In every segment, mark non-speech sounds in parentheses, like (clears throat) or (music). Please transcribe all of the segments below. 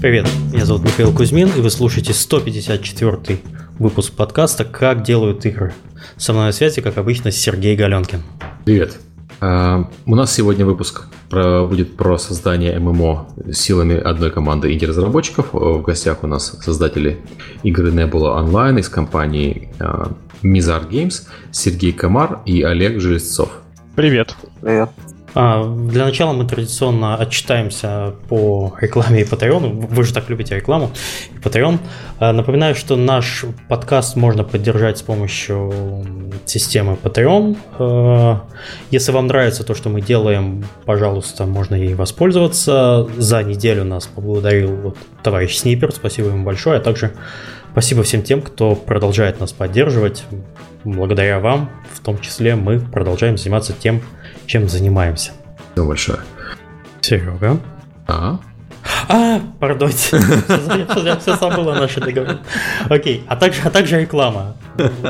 Привет, меня зовут Михаил Кузьмин, и вы слушаете 154 выпуск подкаста «Как делают игры». Со мной на связи, как обычно, Сергей Галенкин. Привет. Uh, у нас сегодня выпуск про, будет про создание ММО силами одной команды инди-разработчиков. В гостях у нас создатели игры Nebula Online из компании uh, Mizar Games, Сергей Комар и Олег Железцов. Привет. Привет. А, для начала мы традиционно отчитаемся по рекламе и Patreon. Вы же так любите рекламу и Patreon. А, напоминаю, что наш подкаст можно поддержать с помощью системы Patreon. А, если вам нравится то, что мы делаем, пожалуйста, можно ей воспользоваться. За неделю нас поблагодарил товарищ Снипер, спасибо ему большое, а также спасибо всем тем, кто продолжает нас поддерживать. Благодаря вам, в том числе, мы продолжаем заниматься тем, чем занимаемся. Спасибо большое. Серега. А? А, пардон, все забыл о нашей договоре. Окей, а также, а также реклама.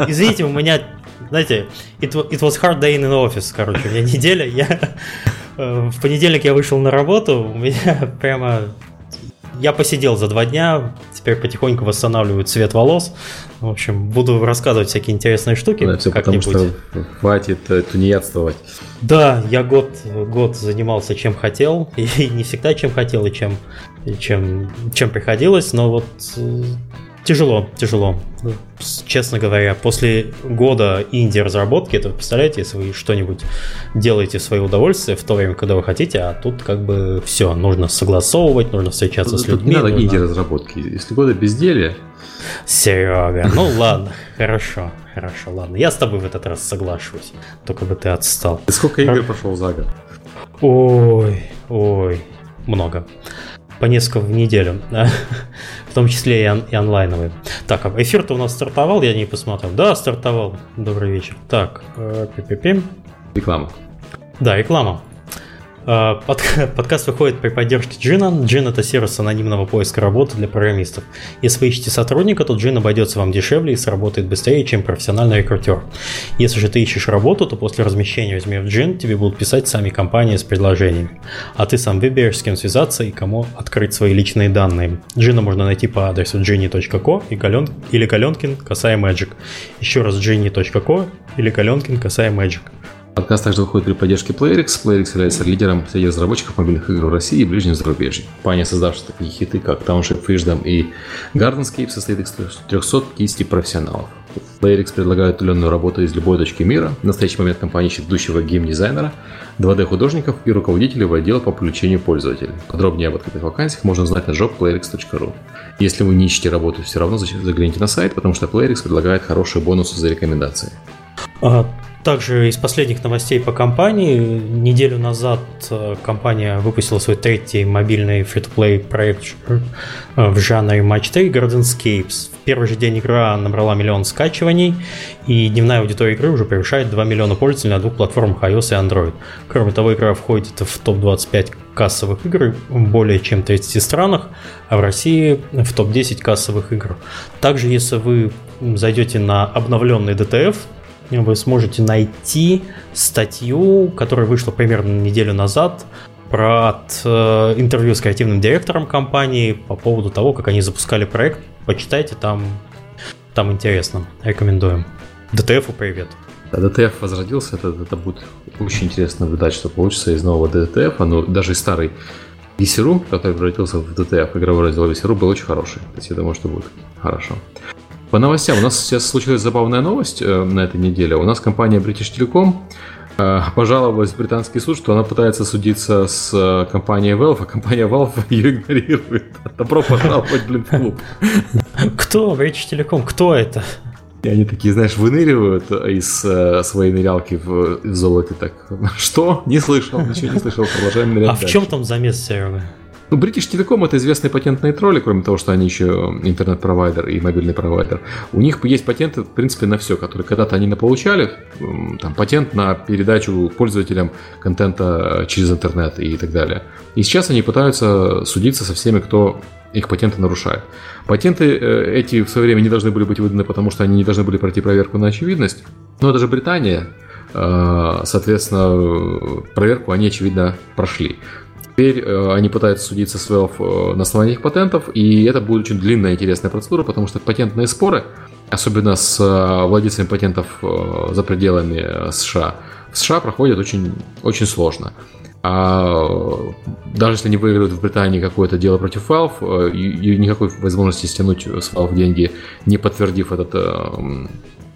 Извините, у меня, знаете, it, it was hard day in the office, короче, у меня неделя, я в понедельник я вышел на работу, у меня (laughs) прямо я посидел за два дня, теперь потихоньку восстанавливаю цвет волос. В общем, буду рассказывать всякие интересные штуки. Да, все потому что хватит э, тунеядствовать. Да, я год, год занимался чем хотел, и (laughs) не всегда чем хотел, и чем, и чем, чем приходилось, но вот э, Тяжело, тяжело. Честно говоря, после года инди-разработки, это представляете, если вы что-нибудь делаете в свое удовольствие в то время, когда вы хотите, а тут как бы все, нужно согласовывать, нужно встречаться тут, с людьми. Не надо инди-разработки. Если года безделия... Серега, ну ладно, хорошо, хорошо, ладно. Я с тобой в этот раз соглашусь, только бы ты отстал. Сколько игр прошел за год? Ой, ой, много по несколько в неделю, (laughs) в том числе и, он, и онлайновые. Так, а эфир-то у нас стартовал, я не посмотрел. Да, стартовал. Добрый вечер. Так, э, пи Реклама. Да, реклама. А, под, (laughs) подкаст выходит при поддержке Джина. Джин это сервис анонимного поиска работы для программистов. Если вы ищете сотрудника, то Джин обойдется вам дешевле и сработает быстрее, чем профессиональный рекрутер. Если же ты ищешь работу, то после размещения возьми в Джин тебе будут писать сами компании с предложениями. А ты сам выберешь, с кем связаться и кому открыть свои личные данные. Джина можно найти по адресу gini.co и гален... или галенкин касая magic. Еще раз gini.co или галенкин касая magic. Подкаст также выходит при поддержке PlayerX. PlayerX является лидером среди разработчиков мобильных игр в России и ближнем зарубежье. Компания, создавшая такие хиты, как Township Freedom и Gardenscape, состоит из 350 профессионалов. PlayerX предлагает удаленную работу из любой точки мира. В настоящий момент компания ищет идущего геймдизайнера, 2D-художников и руководителей в отдела по привлечению пользователей. Подробнее об открытых вакансиях можно узнать на jobplayerx.ru. Если вы не ищете работу, все равно загляните на сайт, потому что PlayerX предлагает хорошие бонусы за рекомендации. А, также из последних новостей по компании. Неделю назад э, компания выпустила свой третий мобильный free-to-play проект э, в жанре Match 3 Gardenscapes. В первый же день игра набрала миллион скачиваний, и дневная аудитория игры уже превышает 2 миллиона пользователей на двух платформах iOS и Android. Кроме того, игра входит в топ-25 кассовых игр в более чем 30 странах, а в России в топ-10 кассовых игр. Также, если вы зайдете на обновленный DTF, вы сможете найти статью, которая вышла примерно неделю назад, про э, интервью с креативным директором компании по поводу того, как они запускали проект. Почитайте, там, там интересно. Рекомендуем. ДТФу привет. Да, DTF возродился, это, это будет очень интересно наблюдать, что получится из нового DTF. Ну, даже из старый VCRU, который превратился в DTF, игровой раздел VCRU, был очень хороший. То есть я думаю, что будет хорошо. По новостям. У нас сейчас случилась забавная новость э, на этой неделе. У нас компания British Telecom э, пожаловалась в британский суд, что она пытается судиться с э, компанией Valve, а компания Valve (laughs) ее игнорирует. Добро пожаловать, блин, в клуб. Кто? British Telecom? Кто это? И они такие, знаешь, выныривают из э, своей нырялки в, в золоте так. Что? Не слышал, ничего не слышал, продолжаем нырять А дальше. в чем там замес, Серега? Ну, British Telecom это известные патентные тролли, кроме того, что они еще интернет-провайдер и мобильный провайдер. У них есть патенты, в принципе, на все, которые когда-то они получали. Там патент на передачу пользователям контента через интернет и так далее. И сейчас они пытаются судиться со всеми, кто их патенты нарушает. Патенты э, эти в свое время не должны были быть выданы, потому что они не должны были пройти проверку на очевидность. Но даже Британия, э, соответственно, проверку они, очевидно, прошли. Теперь э, они пытаются судиться с Valve э, на основании их патентов, и это будет очень длинная интересная процедура, потому что патентные споры, особенно с э, владельцами патентов э, за пределами э, США, в США проходят очень, очень сложно. А даже если они выиграют в Британии какое-то дело против Valve, и, и никакой возможности стянуть с Valve деньги, не подтвердив этот,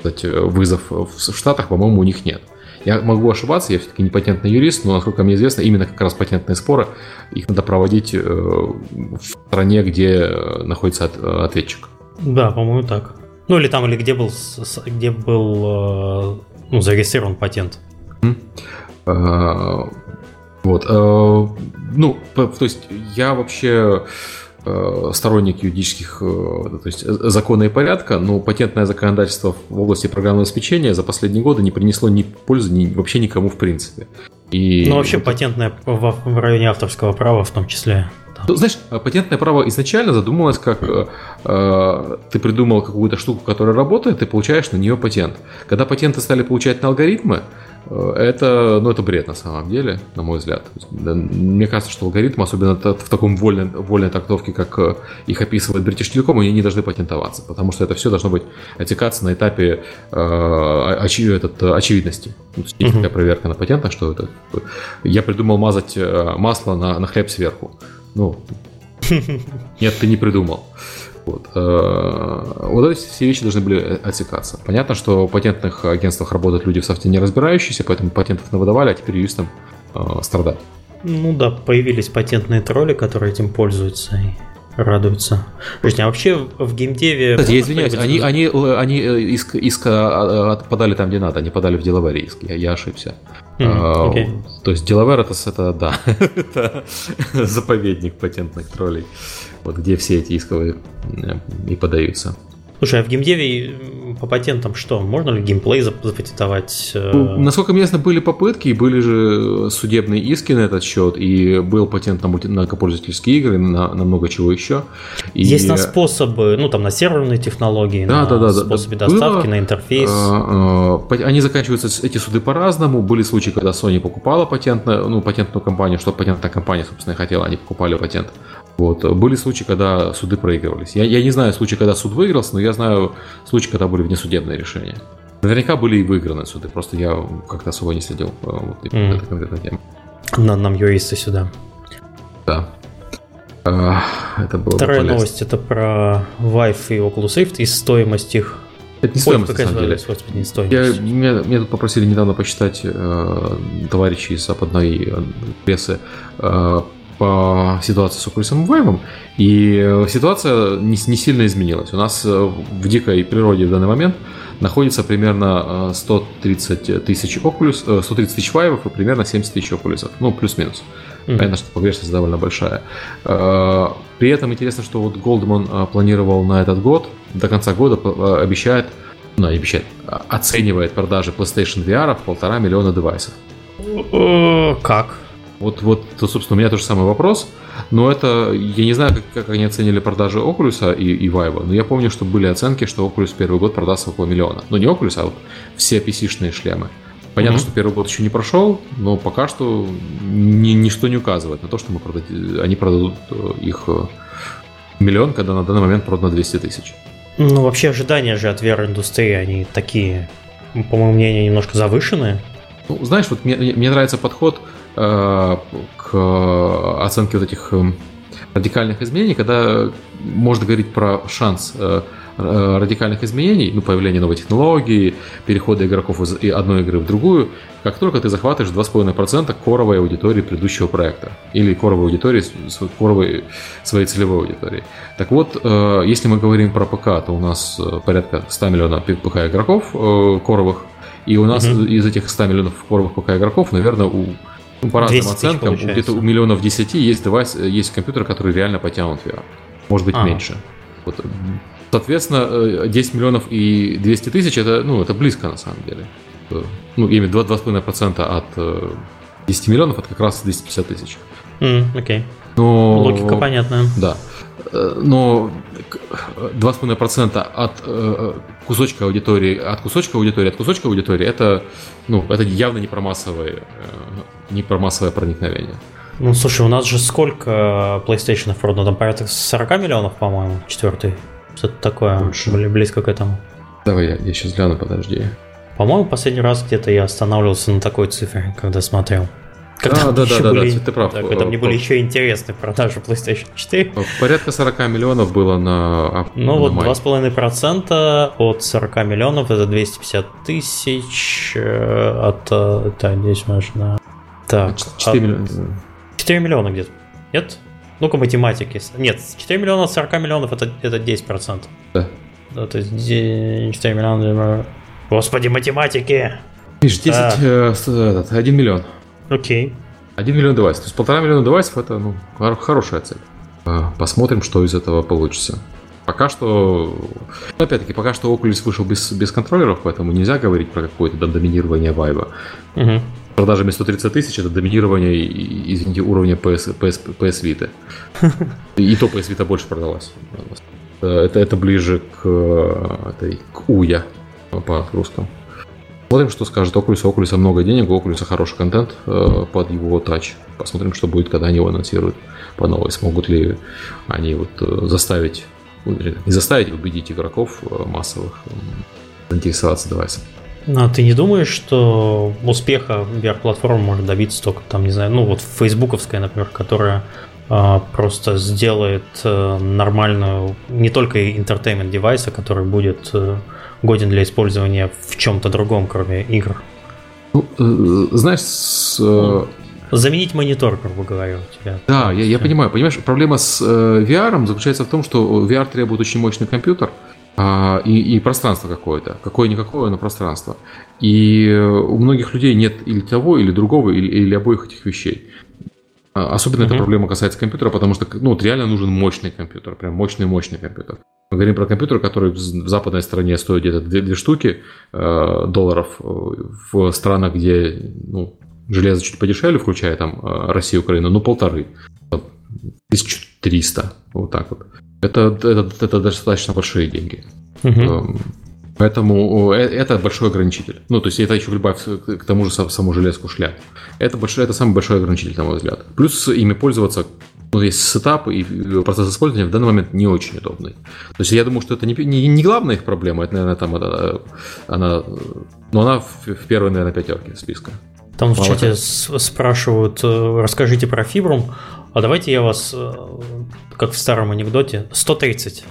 этот вызов в Штатах, по-моему, у них нет. Я могу ошибаться, я все-таки не патентный юрист, но, насколько мне известно, именно как раз патентные споры, их надо проводить в стране, где находится ответчик. Да, по-моему, так. Ну или там, или где был, где был ну, зарегистрирован патент. Вот. Ну, то есть я вообще сторонник юридических, то есть закона и порядка, но патентное законодательство в области программного обеспечения за последние годы не принесло ни пользы ни, вообще никому в принципе. И ну, вообще вот... патентное в, в районе авторского права в том числе. Ну, знаешь, патентное право изначально задумывалось как э, э, ты придумал какую-то штуку, которая работает, ты получаешь на нее патент. Когда патенты стали получать на алгоритмы, э, это, ну, это бред на самом деле, на мой взгляд. Мне кажется, что алгоритм, особенно в таком вольной, вольной трактовке, как э, их описывает British Telecom, они не должны патентоваться, потому что это все должно быть отекаться на этапе э, очи, этот, очевидности. Есть uh-huh. проверка на патентах, что это. Я придумал мазать э, масло на, на хлеб сверху. Ну, (laughs) нет, ты не придумал. Вот. Э, вот эти все вещи должны были отсекаться. Понятно, что в патентных агентствах работают люди в софте не разбирающиеся, поэтому патентов навыдавали, а теперь юристам э, страдать. Ну да, появились патентные тролли, которые этим пользуются и радуются. Подожди, а вообще в геймдеве... Кстати, я извиняюсь, они, они, они э, иск, иск подали там, где надо, они подали в деловой иск, я, я ошибся. Mm, okay. То есть Делавер это, это да, (laughs) это заповедник патентных троллей, вот где все эти исковые э, и подаются. Слушай, а в геймдеве по патентам что? Можно ли геймплей запатентовать? Э? Ну, насколько мне ясно, были попытки, были же судебные иски на этот счет, и был патент на многопользовательские игры, на, на много чего еще. И... Есть на способы, ну там на серверные технологии, да, на да, да, способы да, доставки, было, на интерфейс. А, а, они заканчиваются, эти суды по-разному. Были случаи, когда Sony покупала патент, ну, патентную компанию, что патентная компания, собственно, хотела, они покупали патент. Вот. Были случаи, когда суды проигрывались. Я, я не знаю случаи, когда суд выигрался, но я знаю случаи, когда были внесудебные решения. Наверняка были и выиграны суды, просто я как-то особо не следил э, вот, mm. этой конкретной теме. Надо нам юристы сюда. Да. А, это было Вторая полезно. новость это про Vive и Oculus Rift и стоимость их. Это не стоимость, Ой, на самом деле. Господи, не стоимость. Я, меня, меня тут попросили недавно посчитать э, товарищи из западной э, прессы э, по ситуации с Oculus Vive, и э, ситуация не, не сильно изменилась. У нас э, в дикой природе в данный момент находится примерно 130 э, тысяч Oculus, 130 тысяч Vive и примерно 70 тысяч Oculus. Ну, плюс-минус. Mm-hmm. Понятно, что погрешность довольно большая. При этом интересно, что вот Goldman планировал на этот год, до конца года обещает, ну, обещает, оценивает продажи PlayStation VR в полтора миллиона девайсов. Как? Вот, вот, собственно, у меня тоже самый вопрос. Но это, я не знаю, как, как они оценили продажи Oculus и, и Vive, но я помню, что были оценки, что Oculus первый год продастся около миллиона. Ну, не Oculus, а вот все PC-шные шлемы. Понятно, mm-hmm. что первый год еще не прошел, но пока что ни, ничто не указывает на то, что мы продадим, они продадут э, их э, миллион, когда на данный момент продано 200 тысяч. Ну, вообще ожидания же от VR-индустрии, они такие, по моему мнению, немножко завышенные. Ну, знаешь, вот мне, мне нравится подход – к оценке вот этих эм, радикальных изменений, когда можно говорить про шанс э, э, радикальных изменений, ну, появления новой технологии, перехода игроков из одной игры в другую, как только ты захватываешь 2,5% коровой аудитории предыдущего проекта или коровой аудитории, коровой своей целевой аудитории. Так вот, если мы говорим про ПК, то у нас порядка 100 миллионов ПК игроков коровых, и у нас mm-hmm. из этих 100 миллионов коровых ПК игроков, наверное, у ну, по разным оценкам, где-то у миллионов 10 есть девайс, есть компьютер, который реально потянут VR. Может быть, а. меньше. Вот. Соответственно, 10 э, миллионов и 200 тысяч это, ну, это близко на самом деле. Э, ну, именно 2,5% от 10 э, миллионов это как раз 250 тысяч. Mm, окей. Okay. Но... Логика понятная. Да. Но 2,5% от кусочка аудитории, от кусочка аудитории, от кусочка аудитории, это, ну, это явно не про массовое, не про массовое проникновение. Ну, слушай, у нас же сколько PlayStation продано? Там порядка 40 миллионов, по-моему, четвертый. Что-то такое, Больше. Бли- близко к этому. Давай я, я сейчас гляну, подожди. По-моему, последний раз где-то я останавливался на такой цифре, когда смотрел. Да, да, еще да, да, были- ты прав. да, когда мне были еще интересны продажи PlayStation 4. Порядка 40 миллионов было на... а, Ну на вот май. 2,5% от 40 миллионов это 250 тысяч э, от... э, Так, здесь можно... Так, Ч- 4 от- миллиона. 4 миллиона где-то. Нет? Ну-ка, математики. Нет, 4 миллиона от 40 миллионов это, это 10%. Да. Да, то есть де- 4 миллиона... Господи, математики! Видишь, 10, Так. э, с- этот, 1 миллион. Окей. 1 миллион девайсов. То есть полтора миллиона девайсов это ну, хор- хорошая цель. А, Посмотрим, что из этого получится. Пока что, ну, опять-таки, пока что Oculus вышел без, без контроллеров, поэтому нельзя говорить про какое-то доминирование вайба. Мгм. Продажами 130 тысяч это доминирование, извините, уровня PS, PS, PS Vita. И то PS Vita больше продалась. Это, это ближе к, э, этой, к Уя по русскому. Посмотрим, что скажет Oculus. У Oculus много денег, у Oculus хороший контент э, под его тач. Посмотрим, что будет, когда они его анонсируют по новой. Смогут ли они вот э, заставить, ну, не заставить, убедить игроков э, массовых м, заинтересоваться девайсом. Ну, А ты не думаешь, что успеха VR-платформа может добиться только там, не знаю, ну вот фейсбуковская, например, которая а, просто сделает э, нормальную, не только entertainment девайса, который будет э, годен для использования в чем-то другом, кроме игр. Ну, э, знаешь, с, э, Заменить монитор, грубо говоря, у тебя. Да, я, я понимаю. Понимаешь, проблема с э, VR заключается в том, что VR требует очень мощный компьютер а, и, и пространство какое-то. Какое-никакое, но пространство. И у многих людей нет или того, или другого, или, или обоих этих вещей. А, Особенно эта Мгм. проблема касается компьютера, потому что ну, вот реально нужен мощный компьютер, прям мощный-мощный компьютер. Мы говорим про компьютер, который в западной стране стоит где-то две, две штуки э, долларов, э, в странах, где ну, железо чуть подешевле, включая там э, Россию, Украину, ну полторы. 1300, вот так вот. Это, это, это достаточно большие деньги. Эм, Поэтому э, это большой ограничитель. Ну, то есть это еще прибавь к тому же сам- саму железку шляп. Это, большой, это самый большой ограничитель, на мой взгляд. Плюс ими пользоваться, ну, есть сетап и процесс использования в данный момент не очень удобный. То есть я думаю, что это не, не, не главная их проблема, это, наверное, там это, э, она, э, но она в, в первой, наверное, пятерке списка. Там в Мало чате спрашивают, э, расскажите про фибрум, а давайте я вас, э, как в старом анекдоте, 130.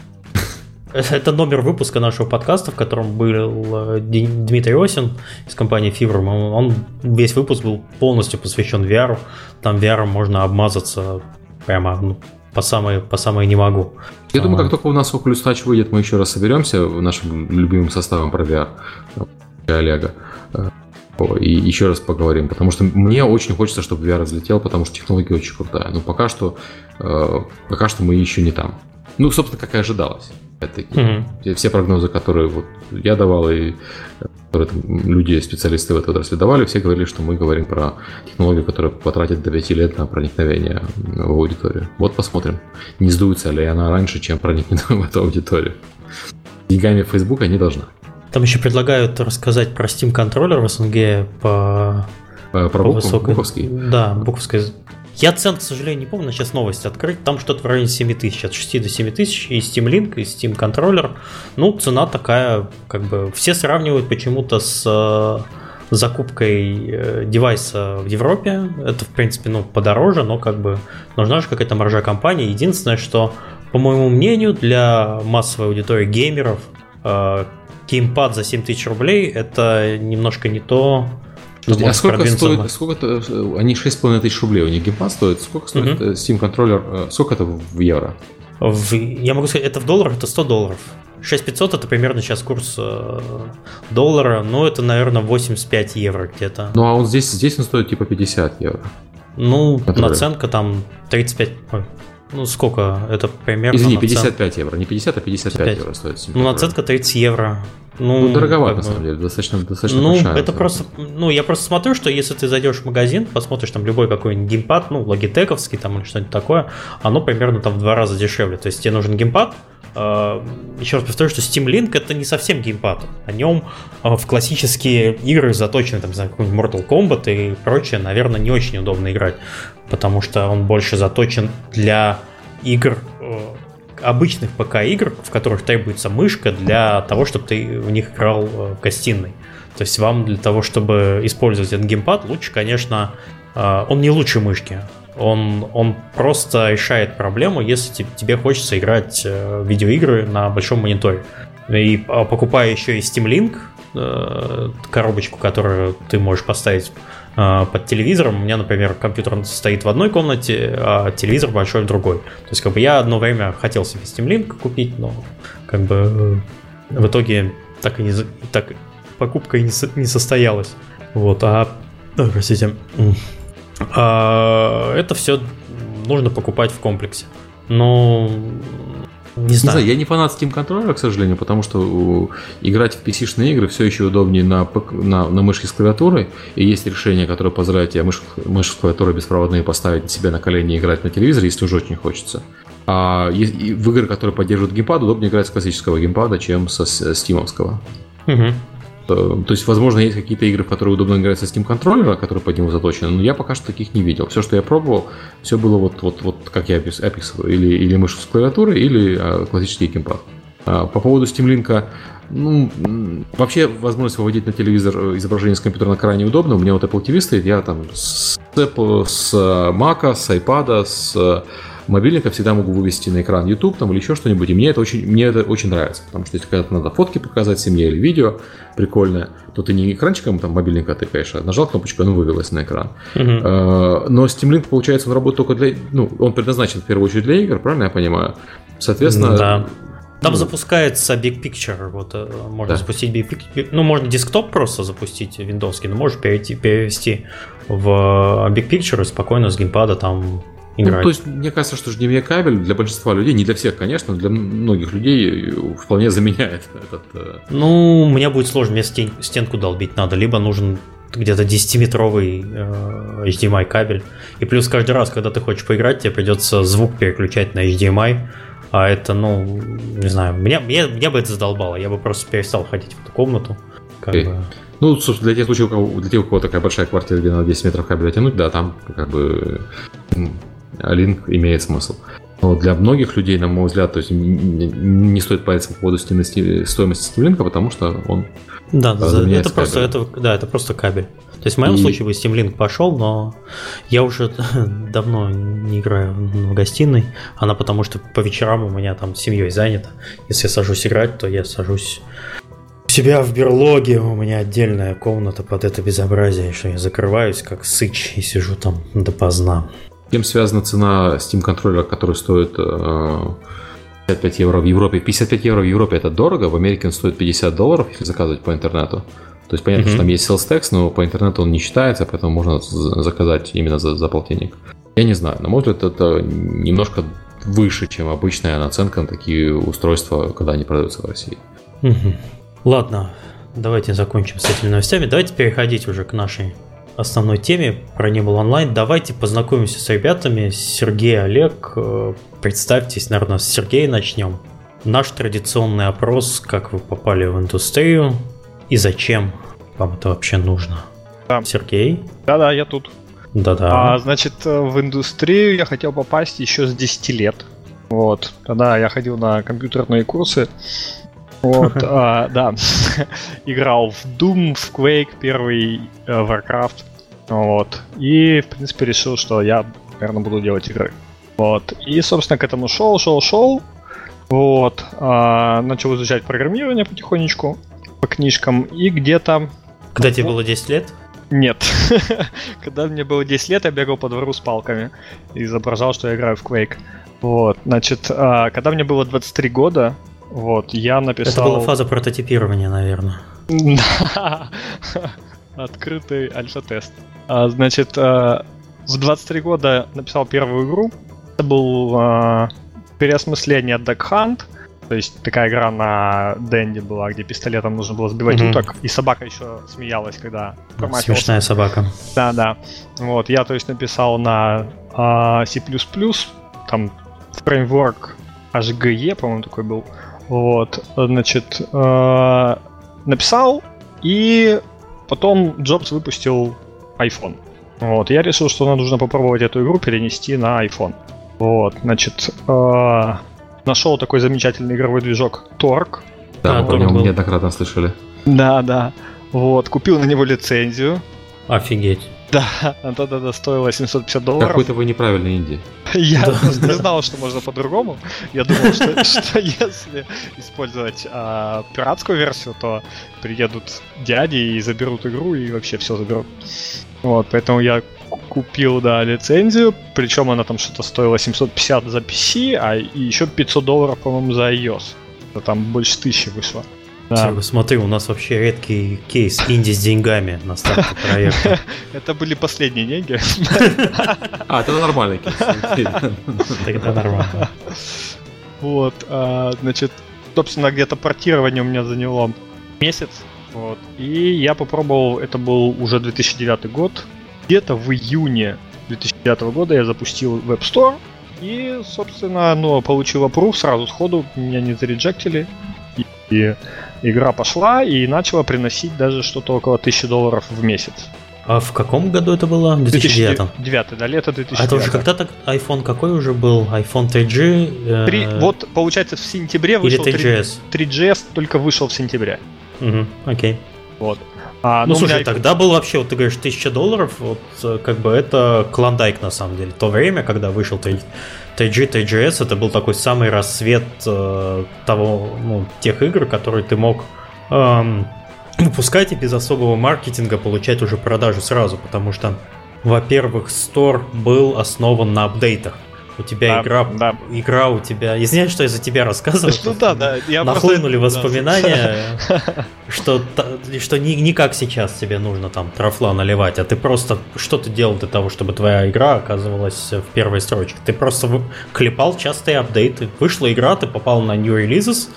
(laughs) Это номер выпуска нашего подкаста, в котором был э, Дмитрий Осин из компании Fibrum. Он, весь выпуск был полностью посвящен VR. Там VR можно обмазаться прямо ну, по самое, по самое не могу. Я думаю, как только у нас Oculus Touch выйдет, мы еще раз соберемся в нашим любимым составом про VR. Олега. И еще раз поговорим, потому что мне очень хочется, чтобы VR взлетел, потому что технология очень крутая. Но пока что, э, пока что мы еще не там. Ну, собственно, как и ожидалось. Опять-таки, Мгм. все- прогнозы, которые вот я давал и которые там люди, специалисты в этой отрасли давали, все говорили, что мы говорим про технологию, которая потратит до 5 лет на проникновение в аудиторию. Вот посмотрим, не сдуется ли она раньше, чем проникнет (laughs) в эту аудиторию. Деньгами Фейсбука не должна. Там еще предлагают рассказать про Steam контроллер в СНГ по Э, Про По Буков- высокой- Буковский. Да, Буковская. Я цен, к сожалению, не помню, сейчас новость открыть. Там что-то в районе 7 тысяч, от 6 до 7 тысяч. И Steam Link, и Steam контроллер. Ну, цена такая, как бы, все сравнивают почему-то с э, закупкой э, девайса в Европе. Это, в принципе, ну, подороже, но как бы нужна же какая-то маржа компании. Единственное, что, по моему мнению, для массовой аудитории геймеров геймпад за 7 тысяч рублей это немножко не то, что Подожди, а сколько стоит, сколько это, они 6,5 тысяч рублей, у них геймпад стоит, сколько стоит Мгм. э, Steam контроллер, э, сколько это в евро? В- я могу сказать, это в долларах, это 100 долларов. 6500 это примерно сейчас курс э, доллара, ну это, наверное, 85 евро где-то. Ну, а он здесь, здесь он стоит типа 50 евро. Ну, Который? наценка там 35... ну, сколько? Это примерно... Извини, нацен- 55 евро. Не 50, а 55 55. евро стоит. Ну, наценка 30 евро. Ну, Ну, дороговато, как на самом деле. Достаточно, достаточно Ну, большая это просто, ну, я просто смотрю, что если ты зайдешь в магазин, посмотришь там любой какой-нибудь геймпад, ну, логитековский там или что-нибудь такое, оно примерно там в два раза дешевле. То есть тебе нужен геймпад, э, еще раз повторю, что Steam Link это не совсем геймпад. На нем э, в классические игры заточены, там, не знаю, Mortal Kombat и прочее, наверное, не очень удобно играть, потому что он больше заточен для игр э, обычных ПК-игр, в которых требуется мышка для того, чтобы ты в них играл в гостиной. То есть вам для того, чтобы использовать этот геймпад, лучше, конечно, он не лучше мышки. Он, он просто решает проблему, если тебе хочется играть э, в видеоигры на большом мониторе. И а, покупая еще и Steam Link, э, коробочку, которую ты можешь поставить э, под телевизором. У меня, например, компьютер стоит в одной комнате, а телевизор большой в другой. То есть, как бы я одно время хотел себе Steam Link купить, но как бы в итоге так и не так покупка и не, не состоялась. Вот, а простите. А, это все нужно покупать в комплексе. Но не знаю. не знаю. Я не фанат Steam контроллера, к сожалению, потому что играть в PC-шные игры все еще удобнее на, на, на мышке с клавиатурой. И есть решение, которое позволяет тебе мышку, мышку с клавиатурой беспроводные поставить себе на колени и играть на телевизоре, если уже очень хочется. А в игры, которые поддерживают геймпад, удобнее играть с классического геймпада, чем со стимовского. Угу. Э, то есть, возможно, есть какие-то игры, в которые удобно играть со Steam контроллера, которые под него заточены, но я пока что таких не видел. Все, что я пробовал, все было вот, вот, вот как я описывал, или, или мышь с клавиатурой, или а, классический геймпад. А, по поводу Steam Link, ну, вообще возможность выводить на телевизор э, изображение с компьютера крайне удобно. У меня вот Apple TV стоит, я там с Apple, с Mac, с iPad, с мобильника всегда могу вывести на экран YouTube там, или еще что-нибудь, и мне это, очень, мне это очень нравится, потому что если когда-то надо фотки показать семье или видео прикольное, то ты не экранчиком там мобильника тыкаешь, а нажал кнопочку, оно вывелось на экран. Uh-huh. Но Steam Link, получается, он работает только для... Ну, он предназначен в первую очередь для игр, правильно я понимаю? Соответственно, да. Там ну, запускается Big Picture, вот э, можно да. запустить Big Picture, ну можно десктоп просто запустить виндовский, но можешь перейти, перевести в Big Picture и спокойно с геймпада там играть. Ну, то есть, мне кажется, что HDMI кабель для большинства людей, не для всех, конечно, для многих людей вполне заменяет (laughs) этот... Э, ну, мне будет сложно, мне стен, стенку долбить надо, либо нужен где-то 10-метровый э, HDMI кабель. И плюс каждый раз, когда ты хочешь поиграть, тебе придется звук переключать на HDMI. А это, ну, не знаю, меня, меня, меня бы это задолбало. Я бы просто перестал ходить в эту комнату. Как okay. бы... Ну, собственно, для тех случаев, у кого, для тех, у кого такая большая квартира, где надо 10 метров кабеля тянуть, да, там как бы линк имеет смысл. Но для многих людей, на мой взгляд, то есть не стоит париться по поводу стоимости Steam Link, потому что он да, да, это просто, это, да, это просто кабель. То есть в моем и... случае бы Steam Link пошел, но я уже (laughs) давно не играю в гостиной. Она потому что по вечерам у меня там семьей занята. Если я сажусь играть, то я сажусь у себя в берлоге. У меня отдельная комната под это безобразие, что я закрываюсь как сыч и сижу там допоздна чем связана цена Steam контроллера, который стоит 55 э, евро в Европе. 55 евро в Европе это дорого, в Америке он стоит 50 долларов, если заказывать по интернету. То есть понятно, mm-hmm. что там есть sales tax, но по интернету он не считается, поэтому можно заказать именно за, за полтинник. Я не знаю, на мой взгляд, это немножко выше, чем обычная наценка на такие устройства, когда они продаются в России. Угу. Ладно, давайте закончим с этими новостями. Давайте переходить уже к нашей основной теме про не был онлайн. Давайте познакомимся с ребятами. Сергей, Олег, э, представьтесь, наверное, с Сергея начнем. Наш традиционный опрос, как вы попали в индустрию и зачем вам это вообще нужно. Да. Сергей? Да-да, я тут. Да-да. А, значит, э, в индустрию я хотел попасть еще с 10 лет. Вот. Тогда я ходил на компьютерные курсы. Вот, (laughs) а, да. (laughs) Играл в Doom, в Quake, первый э, Warcraft. Вот. И, в принципе, решил, что я, наверное, буду делать игры. Вот. И, собственно, к этому шел, шел, шел. Вот. А, начал изучать программирование потихонечку по книжкам. И где-то... Когда тебе было 10 лет? Нет. (laughs) Когда мне было 10 лет, я бегал по двору с палками и изображал, что я играю в Quake. Вот, значит, а, когда мне было 23 года, вот, я написал... Это была фаза прототипирования, наверное. (laughs) Открытый альфа-тест. А, значит, а, в 23 года написал первую игру. Это был а, переосмысление Duck Hunt. То есть такая игра на Дэнди была, где пистолетом нужно было сбивать mm-hmm. уток, и собака еще смеялась, когда Смешная собака. Да, да. Вот, я, то есть, написал на а, C++, там фреймворк HGE, по-моему, такой был. Вот, значит, э, написал, и потом Джобс выпустил iPhone. Вот, я решил, что нам нужно попробовать эту игру перенести на iPhone. Вот, значит, э, нашел такой замечательный игровой движок Torque. Да, А, мы про него неоднократно слышали. Да, да. Вот, купил на него лицензию. Офигеть. Да, она тогда стоила 750 долларов. Какой-то вы неправильный инди. (laughs) Я Да, не знал, что можно по-другому. Я думал, что, (laughs) что если использовать а, пиратскую версию, то приедут дяди и заберут игру, и вообще все заберут. Вот, поэтому я ку- купил, да, лицензию, причем она там что-то стоила 750 за PC, а еще 500 долларов, по-моему, за iOS. Там больше тысячи вышло. Да. Смотри, у нас вообще редкий кейс инди с деньгами на старте проекта. (laughs) Это были последние деньги. (laughs) А, это нормальный кейс. (laughs) Тогда нормально. Вот, а, значит, собственно, где-то портирование у меня заняло месяц. Вот. И я попробовал, это был уже 2009 год. Где-то в июне 2009 года я запустил Web Store. И, собственно, ну, получил approve сразу сходу, меня не зареджектили. И, и игра пошла и начала приносить даже что-то около 1000 долларов в месяц. А в каком году это было? В 2009? 2009, да, лето 2009. А это уже когда-то iPhone какой уже был? iPhone 3G? э, Три- вот, получается, в сентябре Или вышел 3 3GS? 3GS, только вышел в сентябре. Мгм, Окей. Вот. А, Ну, у слушай, меня- тогда был вообще, вот ты говоришь, 1000 долларов, вот э, как бы это клондайк на самом деле. То время, когда вышел 3, 3G, 3GS, это был такой самый рассвет э, того, ну, тех игр, которые ты мог эм, выпускать и без особого маркетинга получать уже продажу сразу, потому что, во-первых, Store был основан на апдейтах. У тебя Да, игра, да. игра у тебя... Извиняюсь, что я за тебя рассказываю. Ну да, да. Я Нахлынули просто- воспоминания, (laughs) что, что не, не как сейчас тебе нужно там трафла наливать, а ты просто что-то делал для того, чтобы твоя игра оказывалась в первой строчке. Ты просто клепал частые апдейты. Вышла игра, ты попал на New Releases,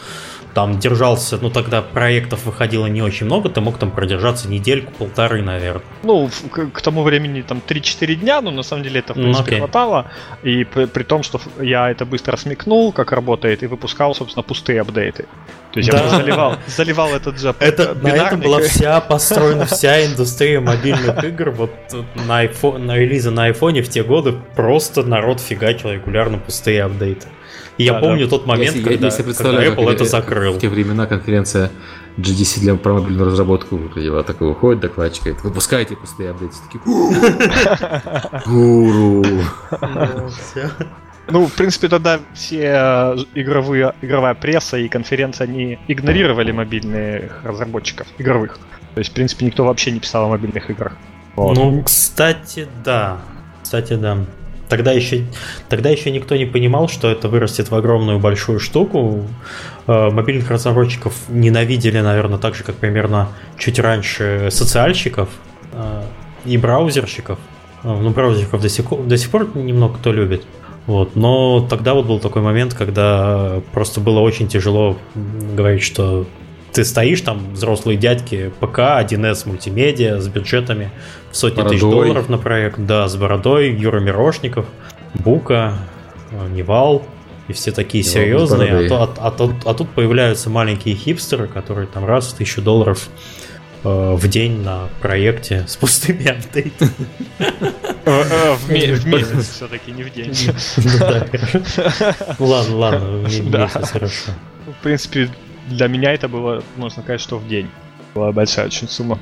там держался, ну тогда проектов выходило не очень много, ты мог там продержаться недельку, полторы, наверное. Ну, к, к тому времени там 3-4 дня, но на самом деле это в Ну, принципе окей. хватало. И при, при том, что я это быстро смекнул, как работает, и выпускал, собственно, пустые апдейты. То есть я Да. просто заливал, заливал этот же Это, на этом была вся (laughs) построена вся индустрия мобильных игр. Вот на, iPhone, на релизы на айфоне в те годы просто народ фигачил регулярно пустые апдейты. И я Да, помню тот момент, Если- когда, если когда Apple это закрыл. В те времена конференция GDC для про мобильную разработку выглядела. Такой выходит докладчик, говорит, выпускайте пустые апдейты. Такие, Гуру. (laughs) Ну, в принципе, тогда все э, игровые, игровая пресса и конференции, они игнорировали мобильных разработчиков игровых. То есть, в принципе, никто вообще не писал о мобильных играх. Вот. Ну, кстати, да. Кстати, да. Тогда еще, тогда еще никто не понимал, что это вырастет в огромную большую штуку. Э, Мобильных разработчиков ненавидели, наверное, так же, как примерно чуть раньше социальщиков э, и браузерщиков. Э, Ну, браузерщиков до сих, до сих пор немного кто любит. Вот. Но тогда вот был такой момент, когда просто было очень тяжело говорить, что ты стоишь там, взрослые дядьки, ПК, 1С мультимедиа с бюджетами в сотни тысяч Бородой. долларов на проект, да, с бородой, Юра Мирошников, Бука, э, Nival, и все такие Nival серьезные, а, а- а тут, а тут появляются маленькие хипстеры, которые там раз в тысячу долларов э, в день на проекте с пустыми апдейтами. Э, В ме- в месяц все-таки, не в день. (laughs) Ну ладно, ладно, Да. месяц хорошо. В принципе, для меня это было, можно сказать, что в день. Была большая очень сумма.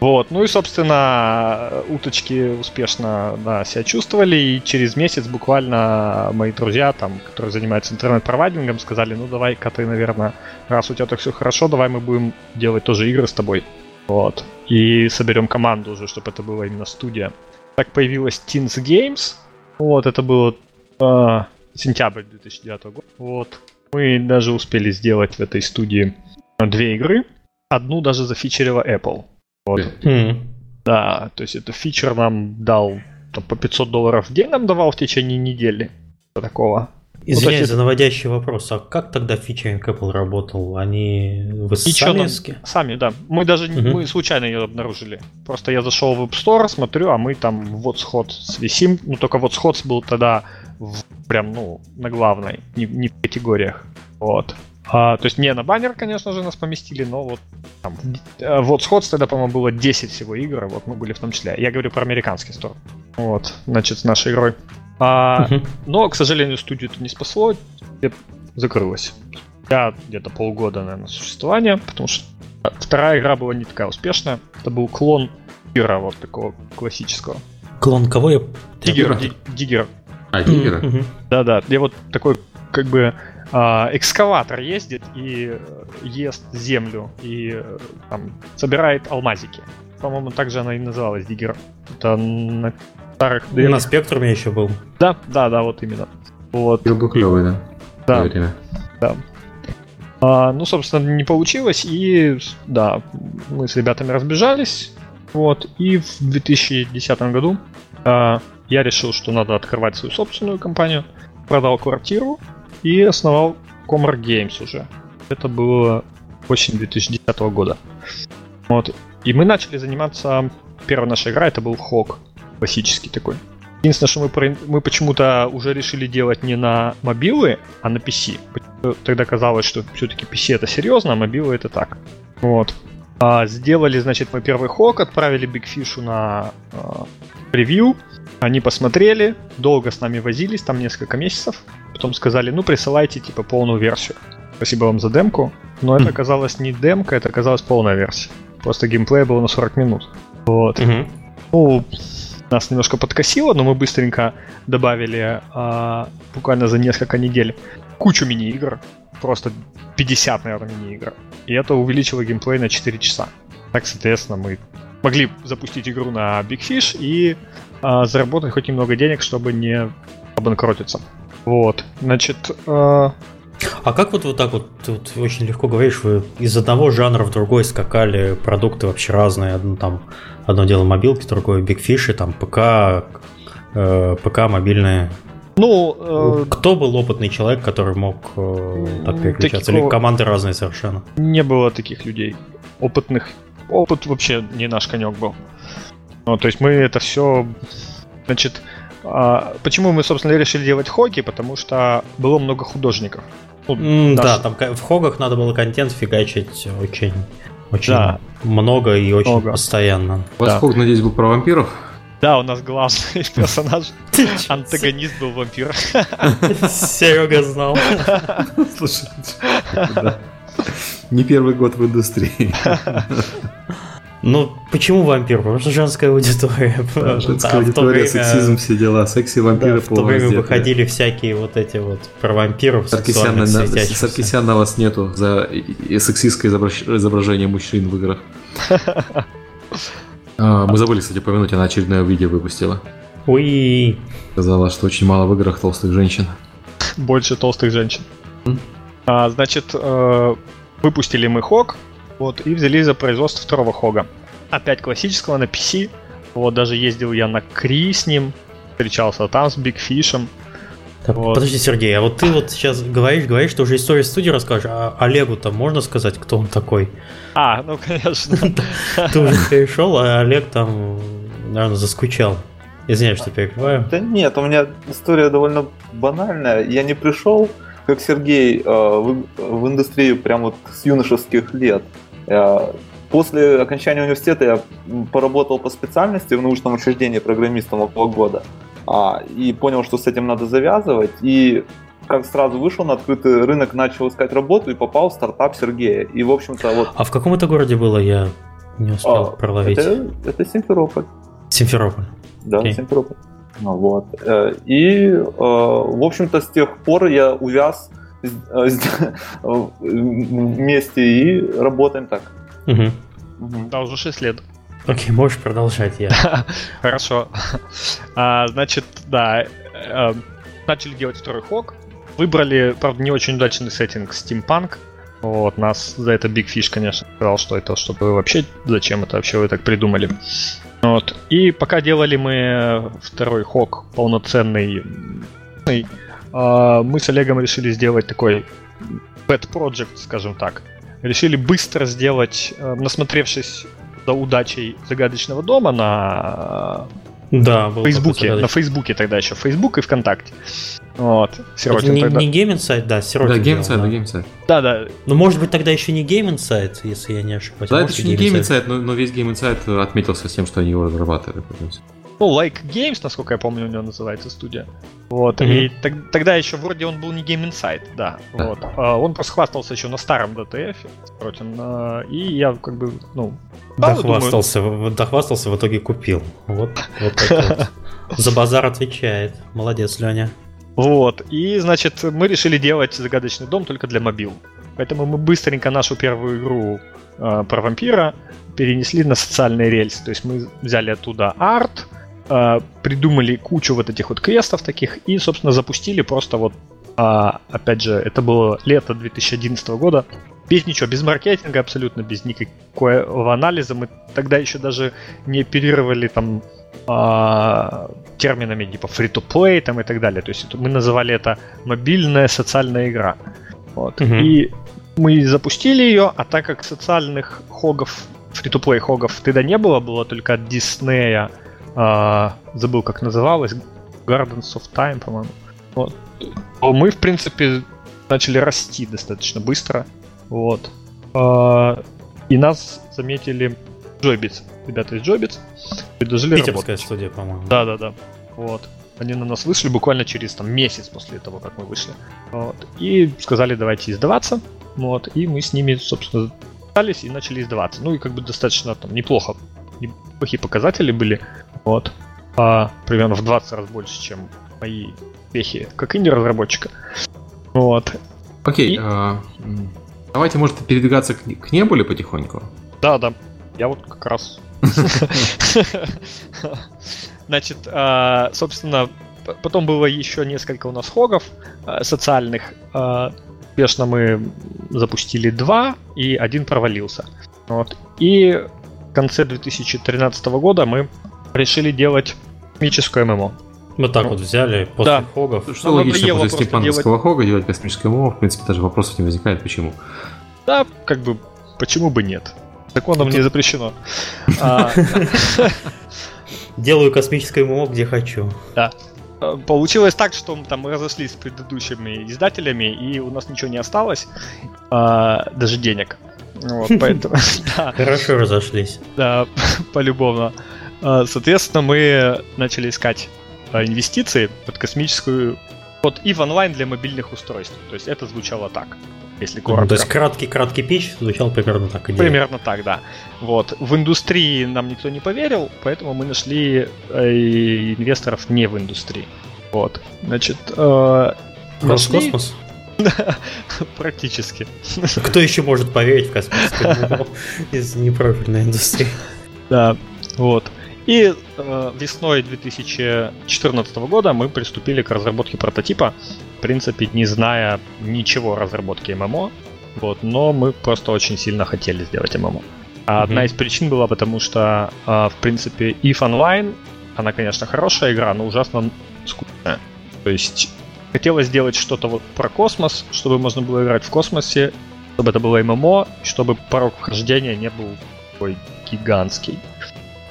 Вот, ну и, собственно, уточки успешно да, себя чувствовали, и через месяц буквально мои друзья, там, которые занимаются интернет-провайдингом, сказали, ну давай-ка ты, наверное, раз у тебя так все хорошо, давай мы будем делать тоже игры с тобой. Вот. И соберем команду уже, чтобы это была именно студия. Так появилась Teens Games. Вот, это было э, сентябрь 2009 года. Вот. Мы даже успели сделать в этой студии две игры. Одну даже зафичерила Apple. Вот. М. Да, то есть это фичер нам дал там, по 500 долларов в день нам давал в течение недели. Такого. Извиняюсь есть за наводящий вопрос, а как тогда фичеринг Apple работал? Они вы Ничего сами нам- Сами, да. Мы даже не- Мгм. мы случайно ее обнаружили. Просто я зашел в App Store, смотрю, а мы там в WhatShot висим. Ну, только WhatShot был тогда в, прям, ну, на главной, не, не в категориях. Вот. А, то есть не на баннер, конечно же, нас поместили, но вот там, э, вот сход тогда, по-моему, было 10 всего игр, вот мы были в том числе. Я говорю про американский стор. Вот, значит, с нашей игрой. А. Но, к сожалению, студию это не спасло, закрылась. Я где-то полгода, наверное, существования, потому что вторая игра была не такая успешная. Это был клон Диггера, вот такого классического. Клон кого я? Диггера. Диггера. А, Диггера? Да-да, я вот такой, как бы, а, экскаватор ездит и э, ест землю и э, там, собирает алмазики. По-моему, также она и называлась Диггер. Это на старых... На спектруме еще был. Да, да, да, вот именно. Вот. Был клевый, да? Да. Да. А, ну, собственно, не получилось, и да, мы с ребятами разбежались. Вот, и в 2010 году а, я решил, что надо открывать свою собственную компанию. Продал квартиру и основал Comar Games уже. Это было осень 2010 года. Вот. И мы начали заниматься... Первая наша игра это был Хок. Классический такой. Единственное, что мы, мы почему-то уже решили делать не на мобилы, а на PC. Тогда казалось, что все-таки PC это серьезно, а мобилы это так. Вот. А, сделали, значит, мы первый хок, отправили Fish на а, превью. Они посмотрели, долго с нами возились, там несколько месяцев. Потом сказали, ну присылайте типа полную версию. Спасибо вам за демку. Но это оказалось не демка, это оказалась полная версия. Просто геймплей был на 40 минут. Вот. Ну, нас немножко подкосило, но мы быстренько добавили а, буквально за несколько недель кучу мини-игр. Просто 50, наверное, мини-игр. И это увеличило геймплей на 4 часа. Так, соответственно, мы могли запустить игру на Big Fish и а, заработать хоть немного денег, чтобы не обанкротиться. Вот, значит... Э... А как вот вот так вот, вот очень легко говоришь, вы из одного жанра в другой скакали, продукты вообще разные, одно, там, одно дело мобилки, другое Fish, там ПК, э, ПК мобильные. Ну, э... кто был опытный человек, который мог э, так переключаться? Такого... Или команды разные совершенно? Не было таких людей. Опытных. Опыт вообще не наш конек был. Ну, то есть мы это все, значит, а, почему мы, собственно, решили делать хоки? Потому что было много художников. Ну, mm, Да, там в хогах надо было контент фигачить очень, очень да. много и очень много. постоянно. У вас да. хог, надеюсь, был про вампиров? Да, у нас главный (laughs) персонаж, антагонист был вампир. (laughs) Серега знал. (laughs) Слушай, не первый год в индустрии. Ну, почему вампир? Потому что женская аудитория. Да, женская да, аудитория, время, сексизм, все дела. Секси, вампиры, да, В то время выходили всякие вот эти вот про вампиров. Саркисян, на, Саркисян на вас нету за сексистское изображение мужчин в играх. (laughs) А, мы забыли, кстати, упомянуть, она очередное видео выпустила. Уи. Сказала, что очень мало в играх толстых женщин. Больше толстых женщин. А, значит, э, выпустили мы Хок, вот, и взялись за производство второго Хога. Опять классического на PC. Вот, даже ездил я на Кри с ним, встречался там с Биг Фишем. Так, вот. Подожди, Сергей, а вот ты вот сейчас говоришь, говоришь, что уже историю студии расскажешь, а Олегу-то можно сказать, кто он такой? А, ну конечно. (laughs) Ты уже перешел, а Олег там, наверное, заскучал. Извиняюсь, что перебиваю. Да нет, у меня история довольно банальная. Я не пришел, как Сергей, э, в индустрию прямо вот с юношеских лет. Э, после окончания университета я поработал по специальности в научном учреждении программистом около года. А, и понял, что с этим надо завязывать. И как сразу вышел на открытый рынок, начал искать работу и попал в стартап Сергея. И, в общем-то, вот... А в каком это городе было, я не успел а, проловить? Это, это Симферополь. Симферополь. Да, okay. Симферополь. Ну, вот. Э, и, э, в общем-то, с тех пор я увяз (laughs) вместе и работаем так. Угу. Угу. Да, уже 6 лет. Окей, можешь продолжать я. (laughs) Хорошо. А, значит, да, э, начали делать второй хок. Выбрали, правда, не очень удачный сеттинг Steampunk. Вот, нас за это Big Fish, конечно, сказал, что это, чтобы вы вообще, зачем это вообще вы так придумали. Вот. И пока делали мы второй хок полноценный, мы с Олегом решили сделать такой pet project, скажем так. Решили быстро сделать, э, насмотревшись за удачей загадочного дома на Да, был Фейсбуке, на. Фейсбуке тогда еще, Фейсбук и ВКонтакте. Вот, Это Сиротин не, тогда. не Game Insight, да, Сиротин Да, Game Insight, да. Game Insight. Да, да. Ну, может быть, тогда еще не Game Insight, если я не ошибаюсь. Да, это Может, еще не Game Insight, но, но весь Game Insight отметился с тем, что они его разрабатывали. Ну, Like Games, насколько я помню, у него называется студия. Вот. Мгм. И тог- тогда еще вроде он был не Game Insight, да. Вот. А он просто хвастался еще на старом DTF, Сиротин. а, И я как бы, ну. думаю, Дохвастался, в- дохвастался, в итоге купил. Вот, вот так вот. За базар отвечает. Молодец, Леня. Вот. И, значит, мы решили делать загадочный дом только для мобил. Поэтому мы быстренько нашу первую игру э, про вампира перенесли на социальные рельсы. То есть мы взяли оттуда арт, э, придумали кучу вот этих вот квестов таких и, собственно, запустили просто вот, а, опять же, это было лето 2011 года. Без ничего, без маркетинга абсолютно, без никакого анализа. Мы тогда еще даже не оперировали там а, терминами типа free-to-play там и так далее. То есть мы называли это мобильная социальная игра. Вот. Мгм. И мы запустили ее, а так как социальных хогов, free-to-play хогов тогда не было, было только от Диснея, забыл как называлось, Gardens of Time, по-моему. Вот. Мы, в принципе, начали расти достаточно быстро. Вот. А, и нас заметили Joybits. Ребята из Joybits предложили Питерская работать. студия, по-моему. Да, да, да. Вот. Они на нас вышли буквально через там месяц после того, как мы вышли. Вот. И сказали, давайте издаваться. Вот. И мы с ними, собственно, остались и начали издаваться. Ну и как бы достаточно там неплохо. Неплохие показатели были. Вот. А, примерно в 20 раз больше, чем мои успехи как инди-разработчика. Вот. Окей, И- а, давайте, может, передвигаться к, к небуле потихоньку. Да, да. Я вот как раз. (laughs) Значит, а, собственно, потом было еще несколько у нас хогов а, социальных. А, Успешно мы запустили два, и один провалился. Вот. И в конце 2013 года мы решили делать космическое ММО. Вот так Ну, вот взяли после да. хогов. Что Нам логично, после степановского хога делать космическое МО, в принципе, даже вопросов не возникает, почему. Да, как бы, почему бы нет? Законом не запрещено. (laughs) А, Делаю космическое ММО, где хочу. Э, Получилось так, что мы там разошлись с предыдущими издателями, и у нас ничего не осталось, а, даже денег. Вот, (laughs) поэтому, да, Хорошо разошлись. да, (laughs) полюбовно. А, Соответственно, мы начали искать а, инвестиции под космическую, под EVE Online для мобильных устройств. То есть это звучало так, если Ну, коротко. То есть краткий-краткий пич звучал примерно так. идея. Примерно так, да. Вот. В индустрии нам никто не поверил, поэтому мы нашли э, инвесторов не в индустрии. Вот. Значит, э, нашли- Роскосмос? (laughs) Практически. (laughs) Кто еще может поверить в космическое ММО (laughs) из непрофильной индустрии? Да. Вот. И э, весной 2014 года мы приступили к разработке прототипа. В принципе, не зная ничего о разработке ММО. Вот, но мы просто очень сильно хотели сделать ММО. А одна из причин была потому, что, а, в принципе, EVE Online, она, конечно, хорошая игра, но ужасно скучная. То есть хотелось сделать что-то вот про космос, чтобы можно было играть в космосе, чтобы это было ММО, чтобы порог вхождения не был такой гигантский.